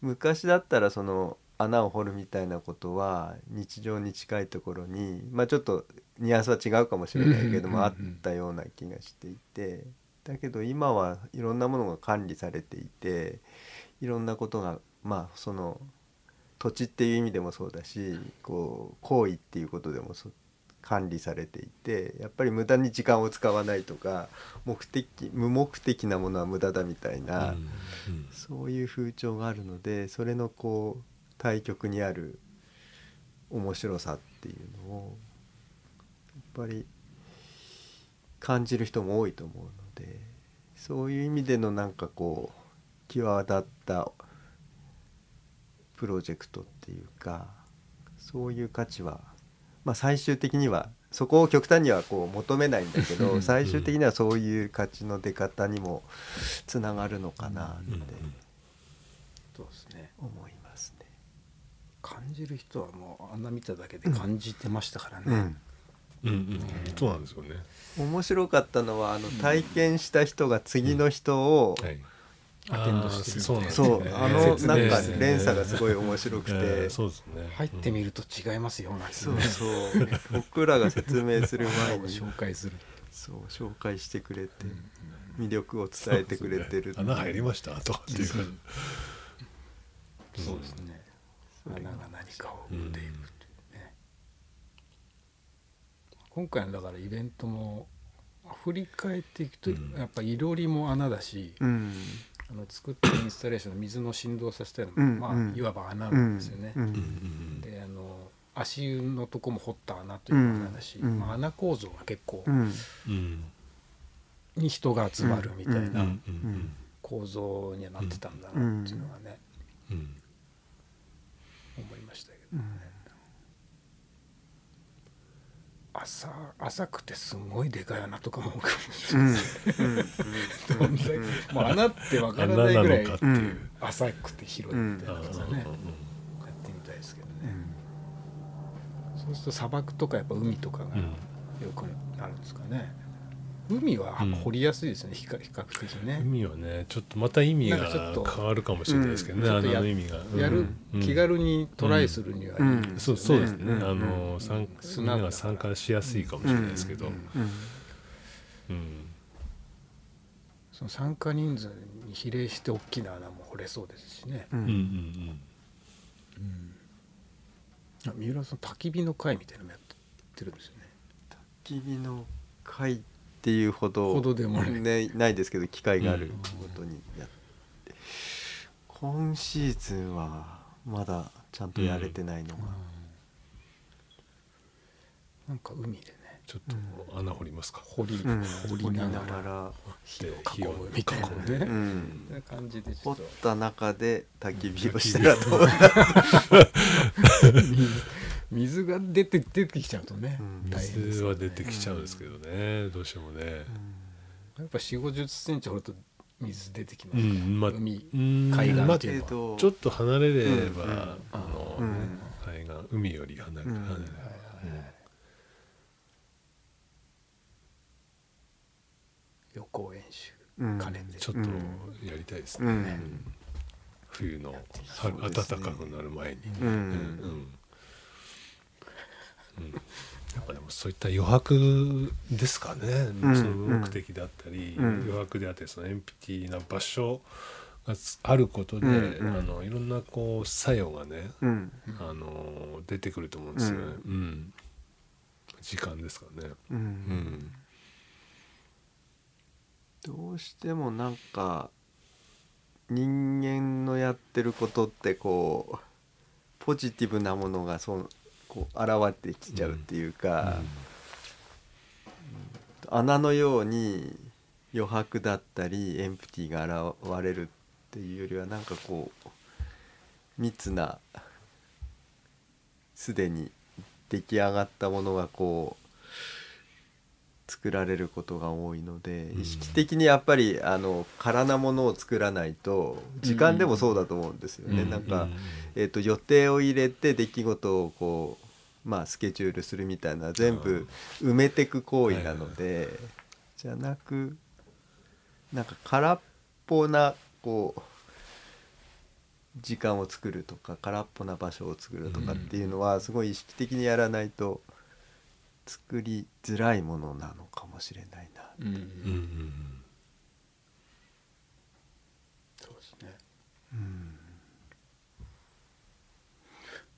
昔だったらその穴を掘るみたいなことは日常に近いところにまあちょっとニュアンスは違うかもしれないけどもあったような気がしていて。だけど今はいろんなものが管理されていていろんなことがまあその土地っていう意味でもそうだしこう行為っていうことでもそ管理されていてやっぱり無駄に時間を使わないとか目的無目的なものは無駄だみたいな、そういう風潮があるのでそれのこう対極にある面白さっていうのをやっぱり感じる人も多いと思うのでそういう意味でのなんかこう際立ったプロジェクトっていうかそういう価値は、まあ、最終的にはそこを極端にはこう求めないんだけど最終的にはそういう価値の出方にもつながるのかなってそうですね。思います。ね。感じる人はもう穴見ただけで感じてましたからね。うん。うん。うん。そうなんですよね。面白かったのはあの体験した人が次の人を、はい。アテンドしてるそうそう。ねあの説なんか連鎖がすごい面白くて、えーそうですね。入ってみると違いますよなんてそうねそう僕らが説明する前に。*laughs* 紹介する。そう紹介してくれて魅力を伝えてくれてる穴入りました？とかっていう。感じそうですね。穴が何かを生んでいくというね。今回のだからイベントも振り返っていくとうん。やっぱいろりも穴だし、うん。あの作ったインスタレーションの水の振動させたのも、うんまあうん。いわば穴うんなんですよね。うんうん。であの足湯のとこも掘った穴という穴だし、うん。まあ、穴構造が結構に人が集まるみたいなん構造にはなってたんだなっていうのはね、うん思いましたけどね。浅浅くてすごいでかい穴とかも多くうんどんだけもう穴ってわからないぐらい浅くて広いみたいなのがね、うんやってみたいですけどね、そうすると砂漠とかやっぱ海とかがうん。よくなるんですかね海はうん。掘りやすいですね、比較比較的ね。意味はねちょっとまた意味がなんかちょっと変わるかもしれないですけどね、うんあの意味が、やる、うん。気軽にトライするにはいいうんそうそうですね、うん。あの参みんなが参加しやすいかもしれないですけど、うん。うん。うん。その参加人数に比例して大きな穴も掘れそうですしね、ううんうんん。あ三浦さん焚き火の会みたいなのもやってるんですよね。君の会っていうほどほどでもない。ね、ないですけど機会があることにやって、今シーズンはまだちゃんとやれてないのが、なんか海でね。ちょっと穴掘りますか、掘り,、うん。掘りながらら火を囲むみたいなね、うそん感じでち掘っょっとた中で焚き火をしたらどうな *laughs* 水が出て出てきちゃうとね、うん。水は出てきちゃうんですけどね、どうしてもね、やっぱ4 5 0センチ掘ると水出てきまうすね、んまあ海うん。海岸まあっていうのは。けどちょっと離れれば、うん。あの、うん。海岸海より離れ,、うん。離れる予行演習うん兼ねて、ちょっとやりたいですね、うん。冬の暖かくなる前に、うん。うん。うんやっぱでもそういった余白ですかね、うん、その目的だったり、うん、余白であったりそのエンプティーな場所があることで、うん、あのいろんなこう作用がね、あの出てくると思うんですよね。うん。時間ですかね。うん。どうしてもなんか人間のやってることってこうポジティブなものがそうこう現れてきちゃうっていうか、うん、穴のように余白だったりエンプティが現れるっていうよりはなんかこう密なすでに出来上がったものがこう作られることが多いので、意識的にやっぱりあの空なものを作らないと時間でもそうだと思うんですよね。なんか、えー、と予定を入れて出来事をこうまあ、スケジュールするみたいな全部埋めてく行為なので、じゃなくなんか空っぽなこう時間を作るとか空っぽな場所を作るとかっていうのはすごい意識的にやらないと作りづらいものなのかもしれないなうんうん、そうですね、うん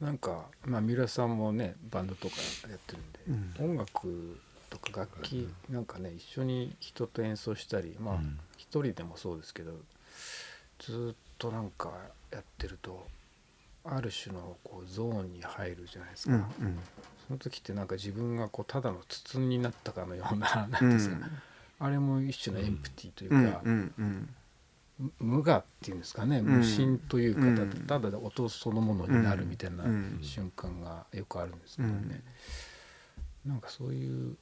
なんか、まあ、三浦さんもねバンドとかやってるんで、うん、音楽とか楽器なんかね一緒に人と演奏したりまあ一人でもそうですけどずっとなんかやってるとある種のこうゾーンに入るじゃないですか、うんうん、その時ってなんか自分がこうただの筒になったかのようななんですか、うん、あれも一種のエンプティというか、うんうんうん無我っていうんですかね、無心というか、うん、ただ音そのものになるみたいな瞬間がよくあるんですけどね、うん、なんかそういう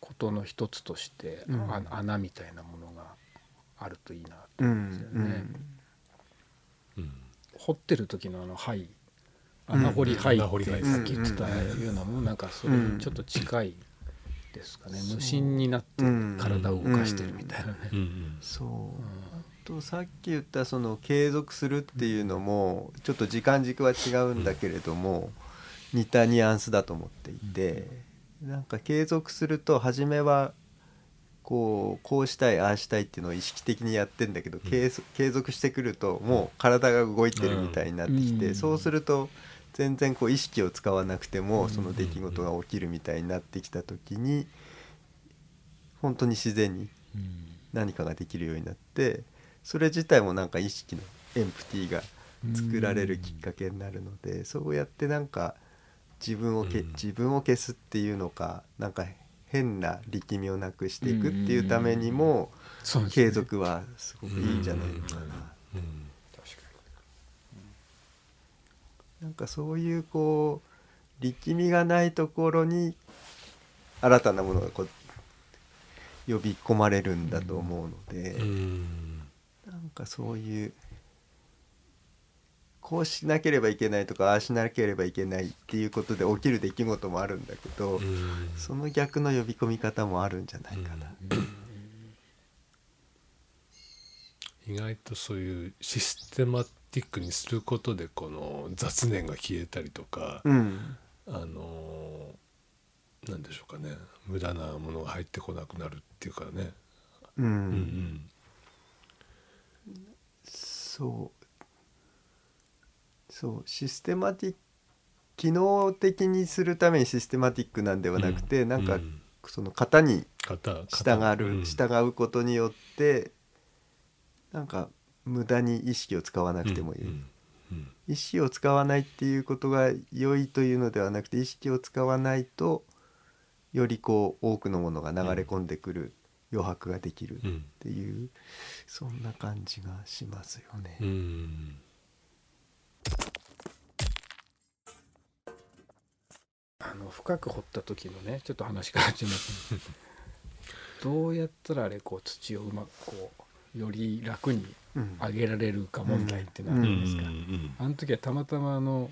ことの一つとして、うん、穴みたいなものがあるといいなと思うんですよね。掘ってる時のあの灰穴掘り灰ってさっき言ってたようなもなん。かそれにちょっと近いですかね。無心になって体を動かしてるみたいなね。そう、あとさっき言ったその継続するっていうのもちょっと時間軸は違うんだけれども似たニュアンスだと思っていてなんか継続すると初めはこうこうしたいああしたいっていうのを意識的にやってんだけど継続してくるともう体が動いてるみたいになってきてそうすると。全然こう意識を使わなくてもその出来事が起きるみたいになってきた時に本当に自然に何かができるようになってそれ自体もなんか意識のエンプティーが作られるきっかけになるのでそうやってなんか自分をけ自分を消すっていうのかなんか変な力みをなくしていくっていうためにも継続はすごくいいんじゃないのかな。なんかそういうこう力みがないところに新たなものがこう呼び込まれるんだと思うので、うん、なんかそういうこうしなければいけないとかああしなければいけないっていうことで起きる出来事もあるんだけど、うん、その逆の呼び込み方もあるんじゃないかな。うん、意外とそういうシステマティックにすることでこの雑念が消えたりとか、うん、あのなんでしょうかね。無駄なものが入ってこなくなるっていうかね。うん、うんうん。そう。そう。システマティック機能的にするためにシステマティックなんではなくて、うん、なんか、その型に従う、従うことによってなんか無駄に意識を使わなくてもいい、うんうん、意識を使わないっていうことが良いというのではなくて意識を使わないとよりこう多くのものが流れ込んでくる余白ができるっていう、そんな感じがしますよね。あの深く掘った時のねちょっと話が始まって。*laughs* どうやったらあれこう土をうまくこうより楽にあげられるか問題ってなるんですか、あの時はたまたまあの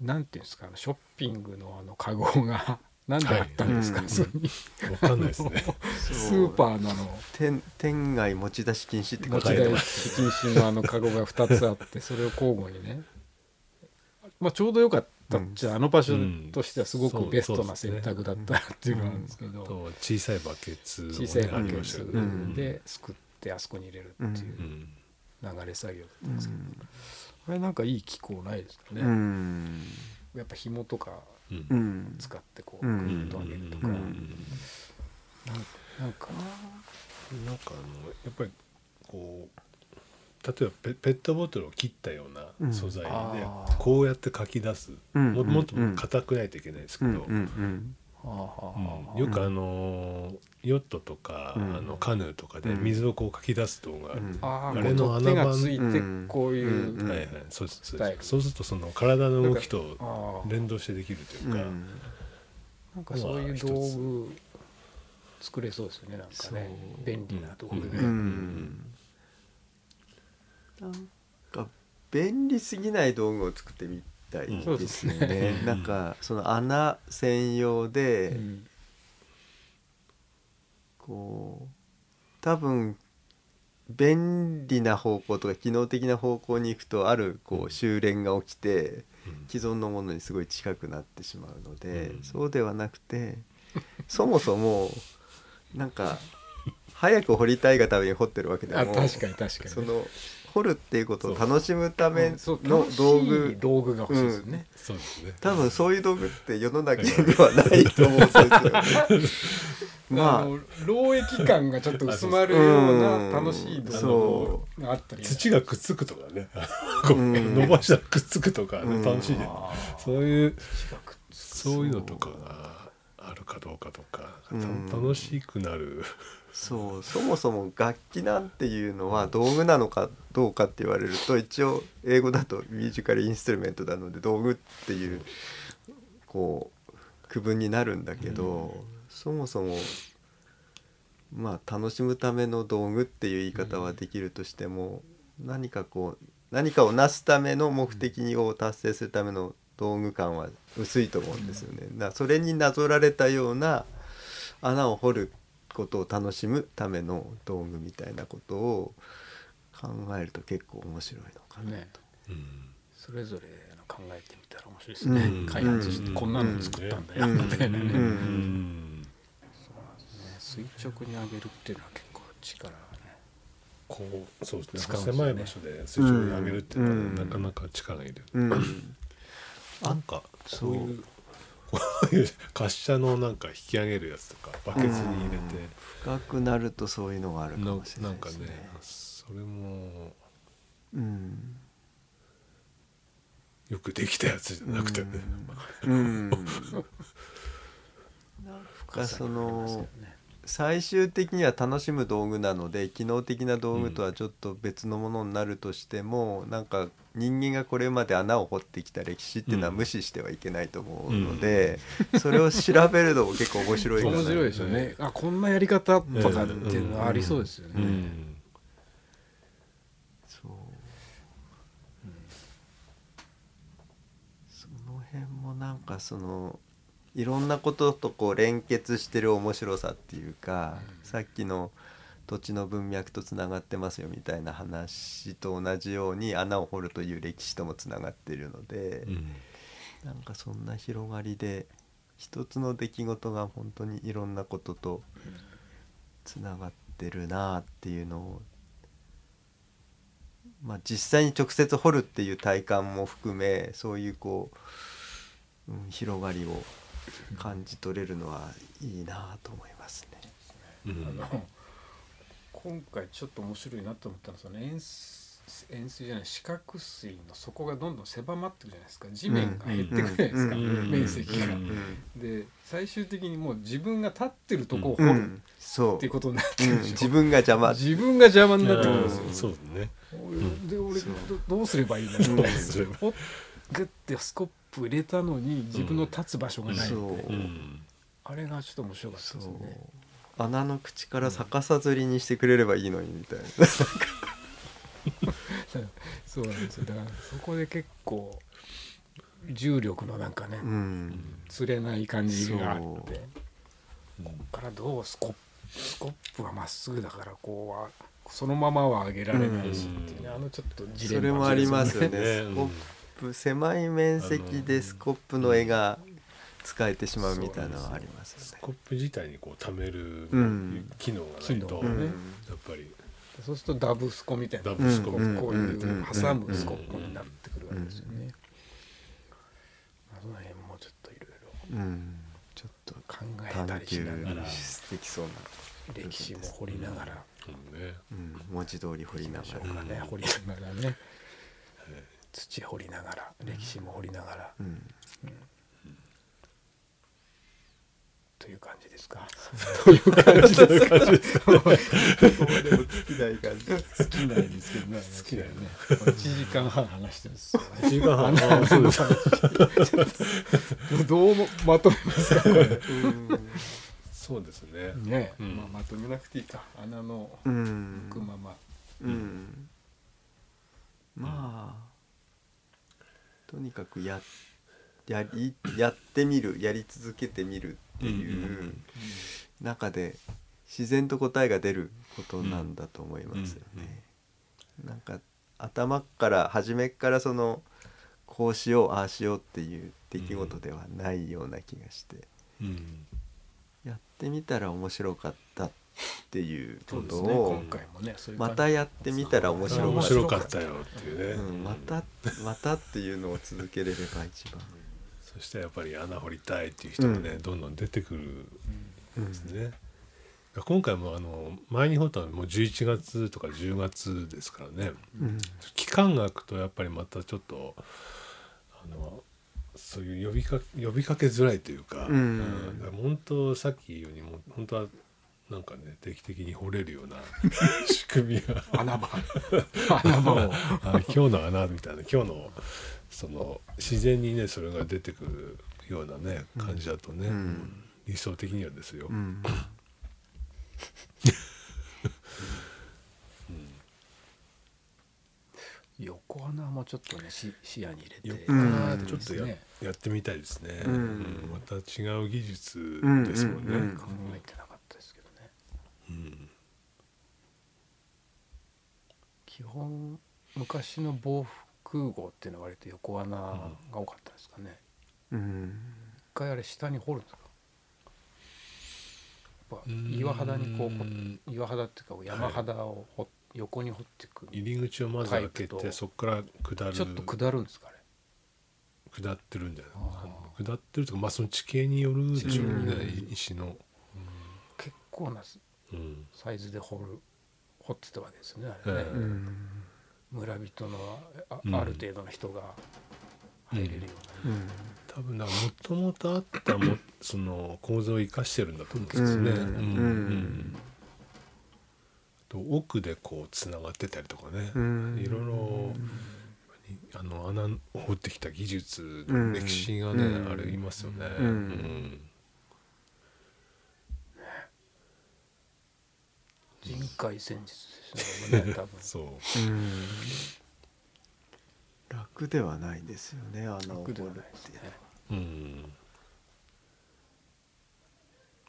なんていうんですかショッピングのあのカゴが *laughs* 何であったんですか、はい、そ分かんないですね。スーパーのあの店店外持ち出し禁止って書いて持ち出し禁止のあのカゴが2つあってそれを交互にね。まあちょうどよかったっちゃ、あの場所としてはすごくベストな選択だったっていうのなんですけど、小さいバケツを、ね、小さいバケツですくってあそこに入れるっていう流れ作業だったんですけど、あれなんかいい機構ないですかね、やっぱ紐とか使ってこうグッと上げるとか、なんか。なんかあのやっぱりこう例えばペペットボトルを切ったような素材でこうやって書き出す、ももっと硬くないといけないですけど、よくあのヨットとか、あのカヌーとかで水をこう書き出す動画、あれの穴がついてこういう、はいはい。そうそうす。るとその体の動きと連動してできるというか、なんかそういう道具作れそうですよねなんかね。便利な道具で。なんか便利すぎない道具を作ってみたいですね。ね。なんかその穴専用で、うん、こう多分便利な方向とか機能的な方向に行くとあるこう修練が起きて、既存のものにすごい近くなってしまうので、うん、そうではなくてそもそもなんか早く掘りたいがために掘ってるわけでも確かに確かに。その掘るっていうことを楽しむための道具。道具が欲しいですね、そうですね。多分そういう道具って世の中にはないと思うんですよ。まあ。労役感がちょっと薄まるような楽しい道具があったり土がくっつくとかね。伸ばしたらくっつくとかね楽しいねそういうそういうのとかがあるかどうかとか楽しくなるそう。そもそも楽器なんていうのは道具なのかどうかって言われると一応英語だとミュージカルインストゥルメントなので道具っていうこう区分になるんだけど、そもそもまあ楽しむための道具っていう言い方はできるとしても、何かこう何かを成すための目的を達成するための道具感は薄いと思うんですよね。だそれになぞられたような穴を掘ることを楽しむための道具みたいなことを考えると結構面白いのかなと、ね。うん、それぞれ考えてみたら面白いですね、うん、開発してこんなの作ったんだよ、みたいなね、垂直に上げるっていうのは結構力がね。こうそうですね。狭い場所で垂直に上げるっていうのは、なかなか力がいる、うん、なんかそういうこういう滑車のなんか引き上げるやつとかバケツに入れて、深くなるとそういうのがあるかもしれないですね。なんかねそれも、うん、よくできたやつじゃなくてね。うん、うん、なんかその、最終的には楽しむ道具なので機能的な道具とはちょっと別のものになるとしても、うん、なんか人間がこれまで穴を掘ってきた歴史っていうのは無視してはいけないと思うので、うん、それを調べるのも結構面白い面白いですよね。あこんなやり方とかっていうのはありそうですよね、うん、そう、その辺もなんかそのいろんなこととこう連結してる面白さっていうか、さっきの土地の文脈とつながってますよみたいな話と同じように穴を掘るという歴史ともつながっているので、うん、なんかそんな広がりで一つの出来事が本当にいろんなこととつながってるなっていうのをまあ実際に直接掘るっていう体感も含めそういうこう、うん、広がりを感じ取れるのはいいなと思いますね。うん、今回ちょっと面白いなと思ったのはその円円錐じゃない四角錐の底がどんどん狭まってくるじゃないですか。地面が減ってくるじゃないですか、面積が。で最終的にもう自分が立ってるとこを掘る、っていうことになってるでしょ、自分が邪魔。自分が邪魔になってくるんですよ。そうね、で俺どうすればいいの？と思ってグッてスコップ入れたのに自分の立つ場所がないって、あれがちょっと面白かったですね。穴の口から逆さずりにしてくれればいいのにみたいな。そうなんですよ。だからそこで結構重力のなんかね、うん、釣れない感じがあって。ここからどうスコップスコップはまっすぐだからこうはそのままは上げられないしっていうね、うん、あのちょっとジレンマ、ね、それもありますよね。プ狭い面積でスコップの絵が使えてしまうみたいなのはありますコップ自体にこう貯めるうん。機能がないと、機能ね。やっぱり。そうするとダブスコみたいなダブスコこううんこういううん挟むスコップになってくるわけですよね。まあその辺もちょっといろいろ。うん、ちょっと考え探たりしながら求できそうな、歴史も掘りながら。うん。ねうん、文字通り掘りながら。ねうん掘りながらね。土掘りながら歴史も掘りながら。うん、という感じですか？*laughs* という感じ？ですか。*laughs* でも尽きない感じ。好きなんですけどね。好きだよね。1時間半話してるんですよね。1時間半？あそうです *laughs* どうもまとめますか？そうですねね、うんまあまとめなくていいか。穴のうん、くまま。うん、まあとにかくややりやってみるやり続けてみるっていう中で自然と答えが出ることなんだと思いますよね。なんか頭から初めっからそのこうしようああしようっていう出来事ではないような気がして、うん。やってみたら面白かったっていうこと。を、またやってみたら面白面かったよっていうね、また *laughs* またっていうのを続けれれば一番、そしてやっぱり穴掘りたいっていう人がね、うん。どんどん出てくるうんんですね、今回もあの前に掘ったのはもう11月とか10月ですからね。うん。期間が空くとやっぱりまたちょっとあのそういう呼びか呼びかけづらいというか,、うん。だから本当さっき言うようにもう本当はなんかね定期的に掘れるような *laughs* 仕組みが穴場。*laughs* 穴場を。あ今日の穴みたいな今日のその自然にねそれが出てくるようなね感じだとね、うん理想的にはですよ。うん *laughs* 横穴もちょっとね、し視野に入れて。横穴ちょっとや,、ねやってみたいですね、うんうんまた違う技術ですもんね。うんうんうん考えてな。うん。基本昔の防空壕っていうのは割と横穴が多かったですかね。うん。一回あれ下に掘るんですか。やっぱ岩肌にこう岩肌っていうか山肌を掘っ横に掘っていく。入り口をまず開けてそこから下る。ちょっと下るんですかね。下ってるんじゃないあ下ってるとかまあその地形によるでしょ。うね、うん石の、結構なうんサイズで掘る掘ってたわけですよねあれね、村人のあ,、うん。ある程度の人が入れるような、うん。多分もともとあったも *coughs* その構造を生かしてるんだと思うんですね。うんうん。と奥でこうつながってたりとかね、うん。いろいろあの穴を掘ってきた技術の歴史がね、うん。ありますよね。うんうん人海戦術ですよ *laughs* ね。多分。そう。うん。楽ではないですよね穴を掘るって楽ではないですね。うん。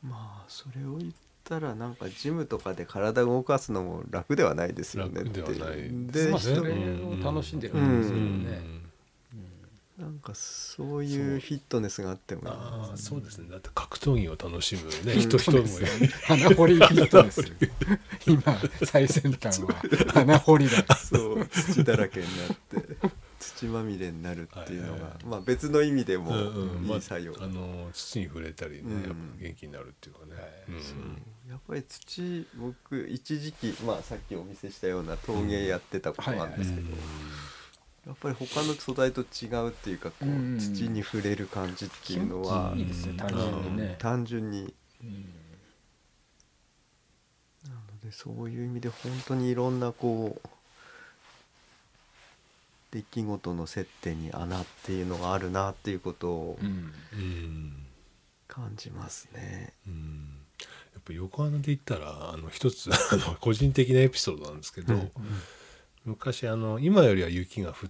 まあそれを言ったらなんかジムとかで体を動かすのも楽ではないですよね楽ではない。でまあそれを楽しんでるわけですよね、うんなんかそういうフィットネスがあってもいいああそうですね。だって格闘技を楽しむねフィット人人もネス穴掘りフィットネス。今最先端は穴掘りだ。そう。土だらけになって土まみれになるっていうのが、はいはい。はいまあ別の意味でもうんうん。いい作用、まあ、あの土に触れたりね、うん。やっぱ元気になるっていうかね、うん。やっぱり土僕一時期まあさっきお見せしたような陶芸やってたことがあるんですけど、やっぱり他の素材と違うっていうかこう、うん土に触れる感じっていうのは、単純にね、単純に。うん。なのでそういう意味で本当にいろんなこう出来事の接点に穴っていうのがあるなっていうことをうんうん。感じますね。うん。やっぱ横穴で言ったらあの一つあの個人的なエピソードなんですけど、うん。昔あの今よりは雪が降っ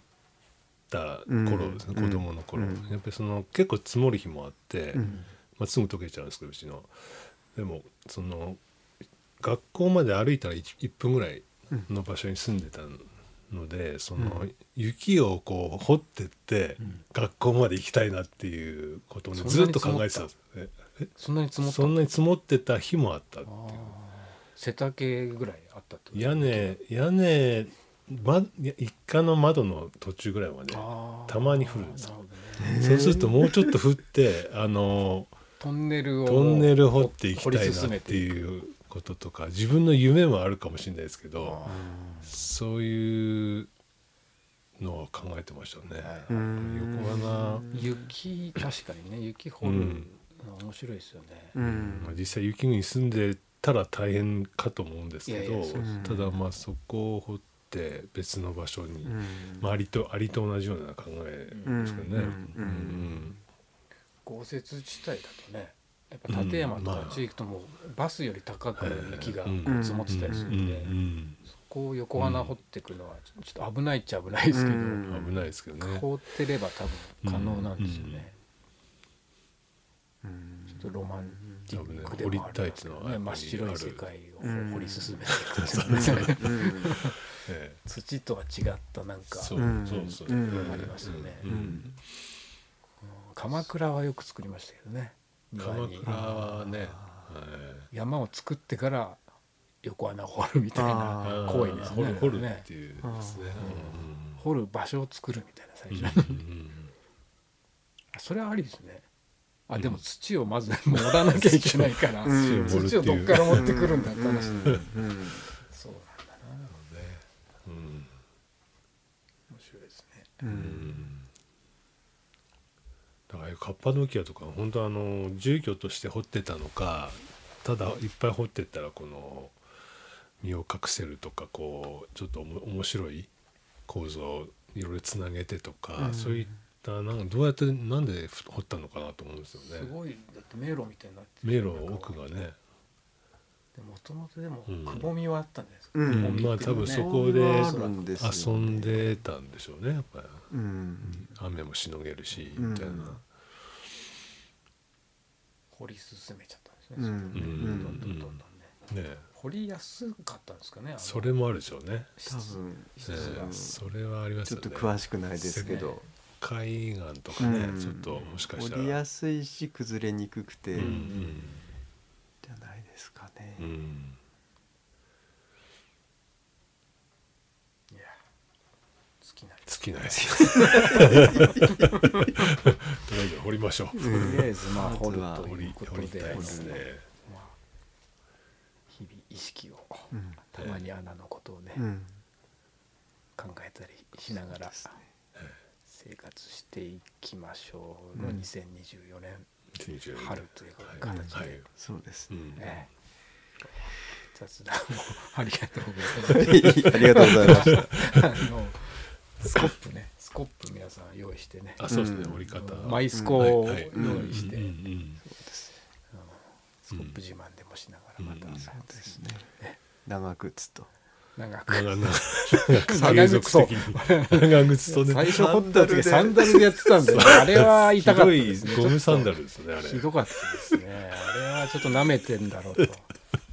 た頃ですね、うん子供の頃、うん。やっぱりその結構積もる日もあって、うん。まあ、すぐ溶けちゃうんですけどうちの。でもその学校まで歩いたら 1, 分ぐらいの場所に住んでたんのでその、雪をこう掘ってって、学校まで行きたいなっていうことをずっと考えてたんですよ。ね。えそんなに積もった？そんなに積もってた日もあったっていう。背丈ぐらいあったってこと？屋根屋根、ま、いや一家の窓の途中ぐらいまでたまに降るんですよ。ね。そうするともうちょっと降ってあのトンネルをトンネル掘っていきたいなっていうこととか自分の夢もあるかもしれないですけどあそういうのは考えてましたね。横穴ー雪確かにね雪掘るうん。の面白いですよね、うん。まあ、実際雪国に住んでたら大変かと思うんですけどいやいやそうですただまあそこを掘って別の場所に、うん。まあ、アリとアリと同じような考えですけどね。豪雪地帯だとねやっぱ立山とかうんまああっち行くともうバスより高く雪が積もってたりするうん。ん。で、うん。そこを横穴掘っていくのはちょっと危ないっちゃ危ないですけど、うん。危ないですけどね。凍ってれば多分可能なんですよね、うん。ちょっとロマンティックでもあね。りますけど掘りたいっていうのはやね真っ白い世界うん。を掘り進めていくっていうのがねえ土とは違ったなんかえそううん。そうそう。うん。ありますよね。鎌倉はよく作りましたけどね。鎌倉はね、はい。山を作ってから横穴を掘るみたいな行為ですね。掘るっていうですね。掘る場所を作るみたいな最うん初に、うんそれはありですね。あでも土をまず盛らなきゃいけないから、うん。土をどっから持ってくるんだって話、うん面白いですねううん。んだからカッパドキアとか本当あの住居として掘ってたのかただいっぱい掘ってったらこの身を隠せるとかこうちょっとおも面白い構造をいろいろつなげてとか、うん。そういったなんかどうやってなんで掘ったのかなと思うんですよね。すごいだって迷路みたいになって迷路奥がね、もともとでもうん。くぼみはあったんじゃないですか、うん。うのはまあ多分そこで遊んでたんでしょうねやっぱり。うん。雨もしのげるしうん。みたいな。掘り進めちゃったんですね、うん。それでねうんどんどんどんどんね、ね掘りやすかったんですかねそれもあるでしょうね。質多分。質ねが、それはありますよね。ちょっと詳しくないですけど。海岸とかね、うん。ちょっともしかしたら。掘りやすいし崩れにくくて。うんうん。いや好きな尽きないです。とりあえず掘りましょう。とりあえずまあ掘るはという掘りことで掘りたいですね。まあ日々意識をうんたまに穴のことをね、うん考えたりしながら生活していきましょうの2024年20春という形で、はいはいそうですねうんええ雑談を。ありがとうございます。*laughs* ありがとうございましたあのスコップね。スコップ皆さん用意してね。あ、そうですね。うん掘り方。マイスコを用意して、うんうんスコップ自慢でもしながらまた、うん。そうですね。長靴と。長く。長々 *laughs* 長継続そう的に長靴とね。最初掘った時ササンンダルでやってたんであれは痛かったですね。ゴムサンダルですねあれ。ひどかったですね。あれはちょっと舐めてんだろうと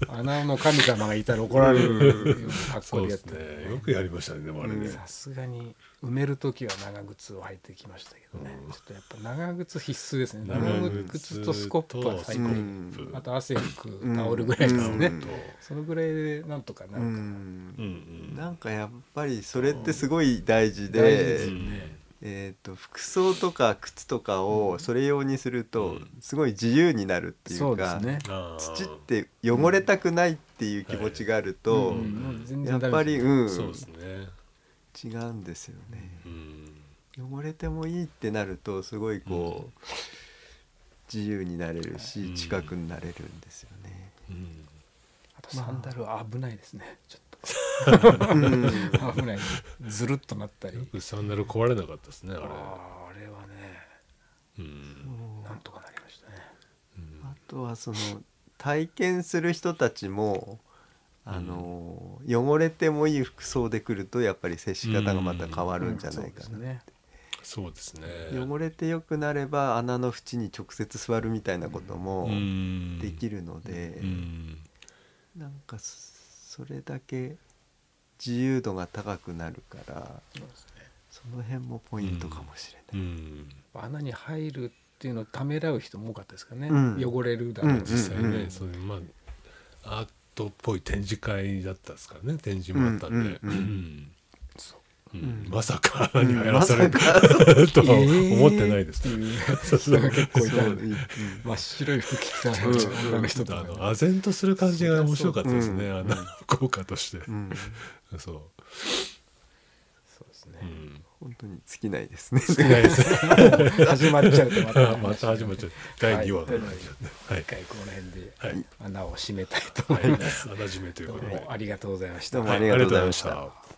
穴の神様がいたら怒られる格好でやってね。よくやりましたね。でもあれね。さすがに埋める時は長靴を履いてきましたけどね、うん。ちょっとやっぱ長靴必須ですね。長長靴靴とスコップは最低、うんあと汗拭くタオルぐらいですね、うん。そのぐらいでなんとかなるかな、うん。なんかやっぱりそれってすごい大事大事でですよねえー、と服装とか靴とかをそれ用にするとうん。すごい自由になるっていそううか、ですね。あー土って汚れたくないっていう気持ちがあると、うん。もう全やっぱりうん。そうですね。違うんですよね。うん。汚れてもいいってなるとすごいこう、自由になれるしうん。近くになれるんですよね。うん。あとサンダルは危ないですね。ちょっ危ない。ずるっとなったり。よくサンダル壊れなかったですねあれ。あれはね。うん。なんとかなりましたね。うん。あとはその体験する人たちもあの、汚れてもいい服装で来るとやっぱり接し方がまた変わるんじゃないかな。うん。そうですね。そうですね。汚れてよくなれば穴の縁に直接座るみたいなこともうん。できるので、うん。なんかそそれだけ自由度が高くなるからその辺もポイントかもしれない。うん。穴に入るっていうのをためらう人も多かったですかね、うん汚れるだろうし、実際ね、うんそういうまあアートっぽい展示会だったですからね展示もあったんで、うんうんうんまさか穴に入らされる、か。とは思ってないです。人が結構い。た真っ白い服着たうん。女の人とあか唖然とする感じが面白かったですね、うんあの効果として、うんそう、そうですね、うん、本当に尽きないですね。少ないです始まっちゃうとまたまた始まっちゃう第2話がはい一回この辺ではい穴を閉めたいとはい思います、穴締めということでもありがとうございましたどうもありがとうございましたありがとうございました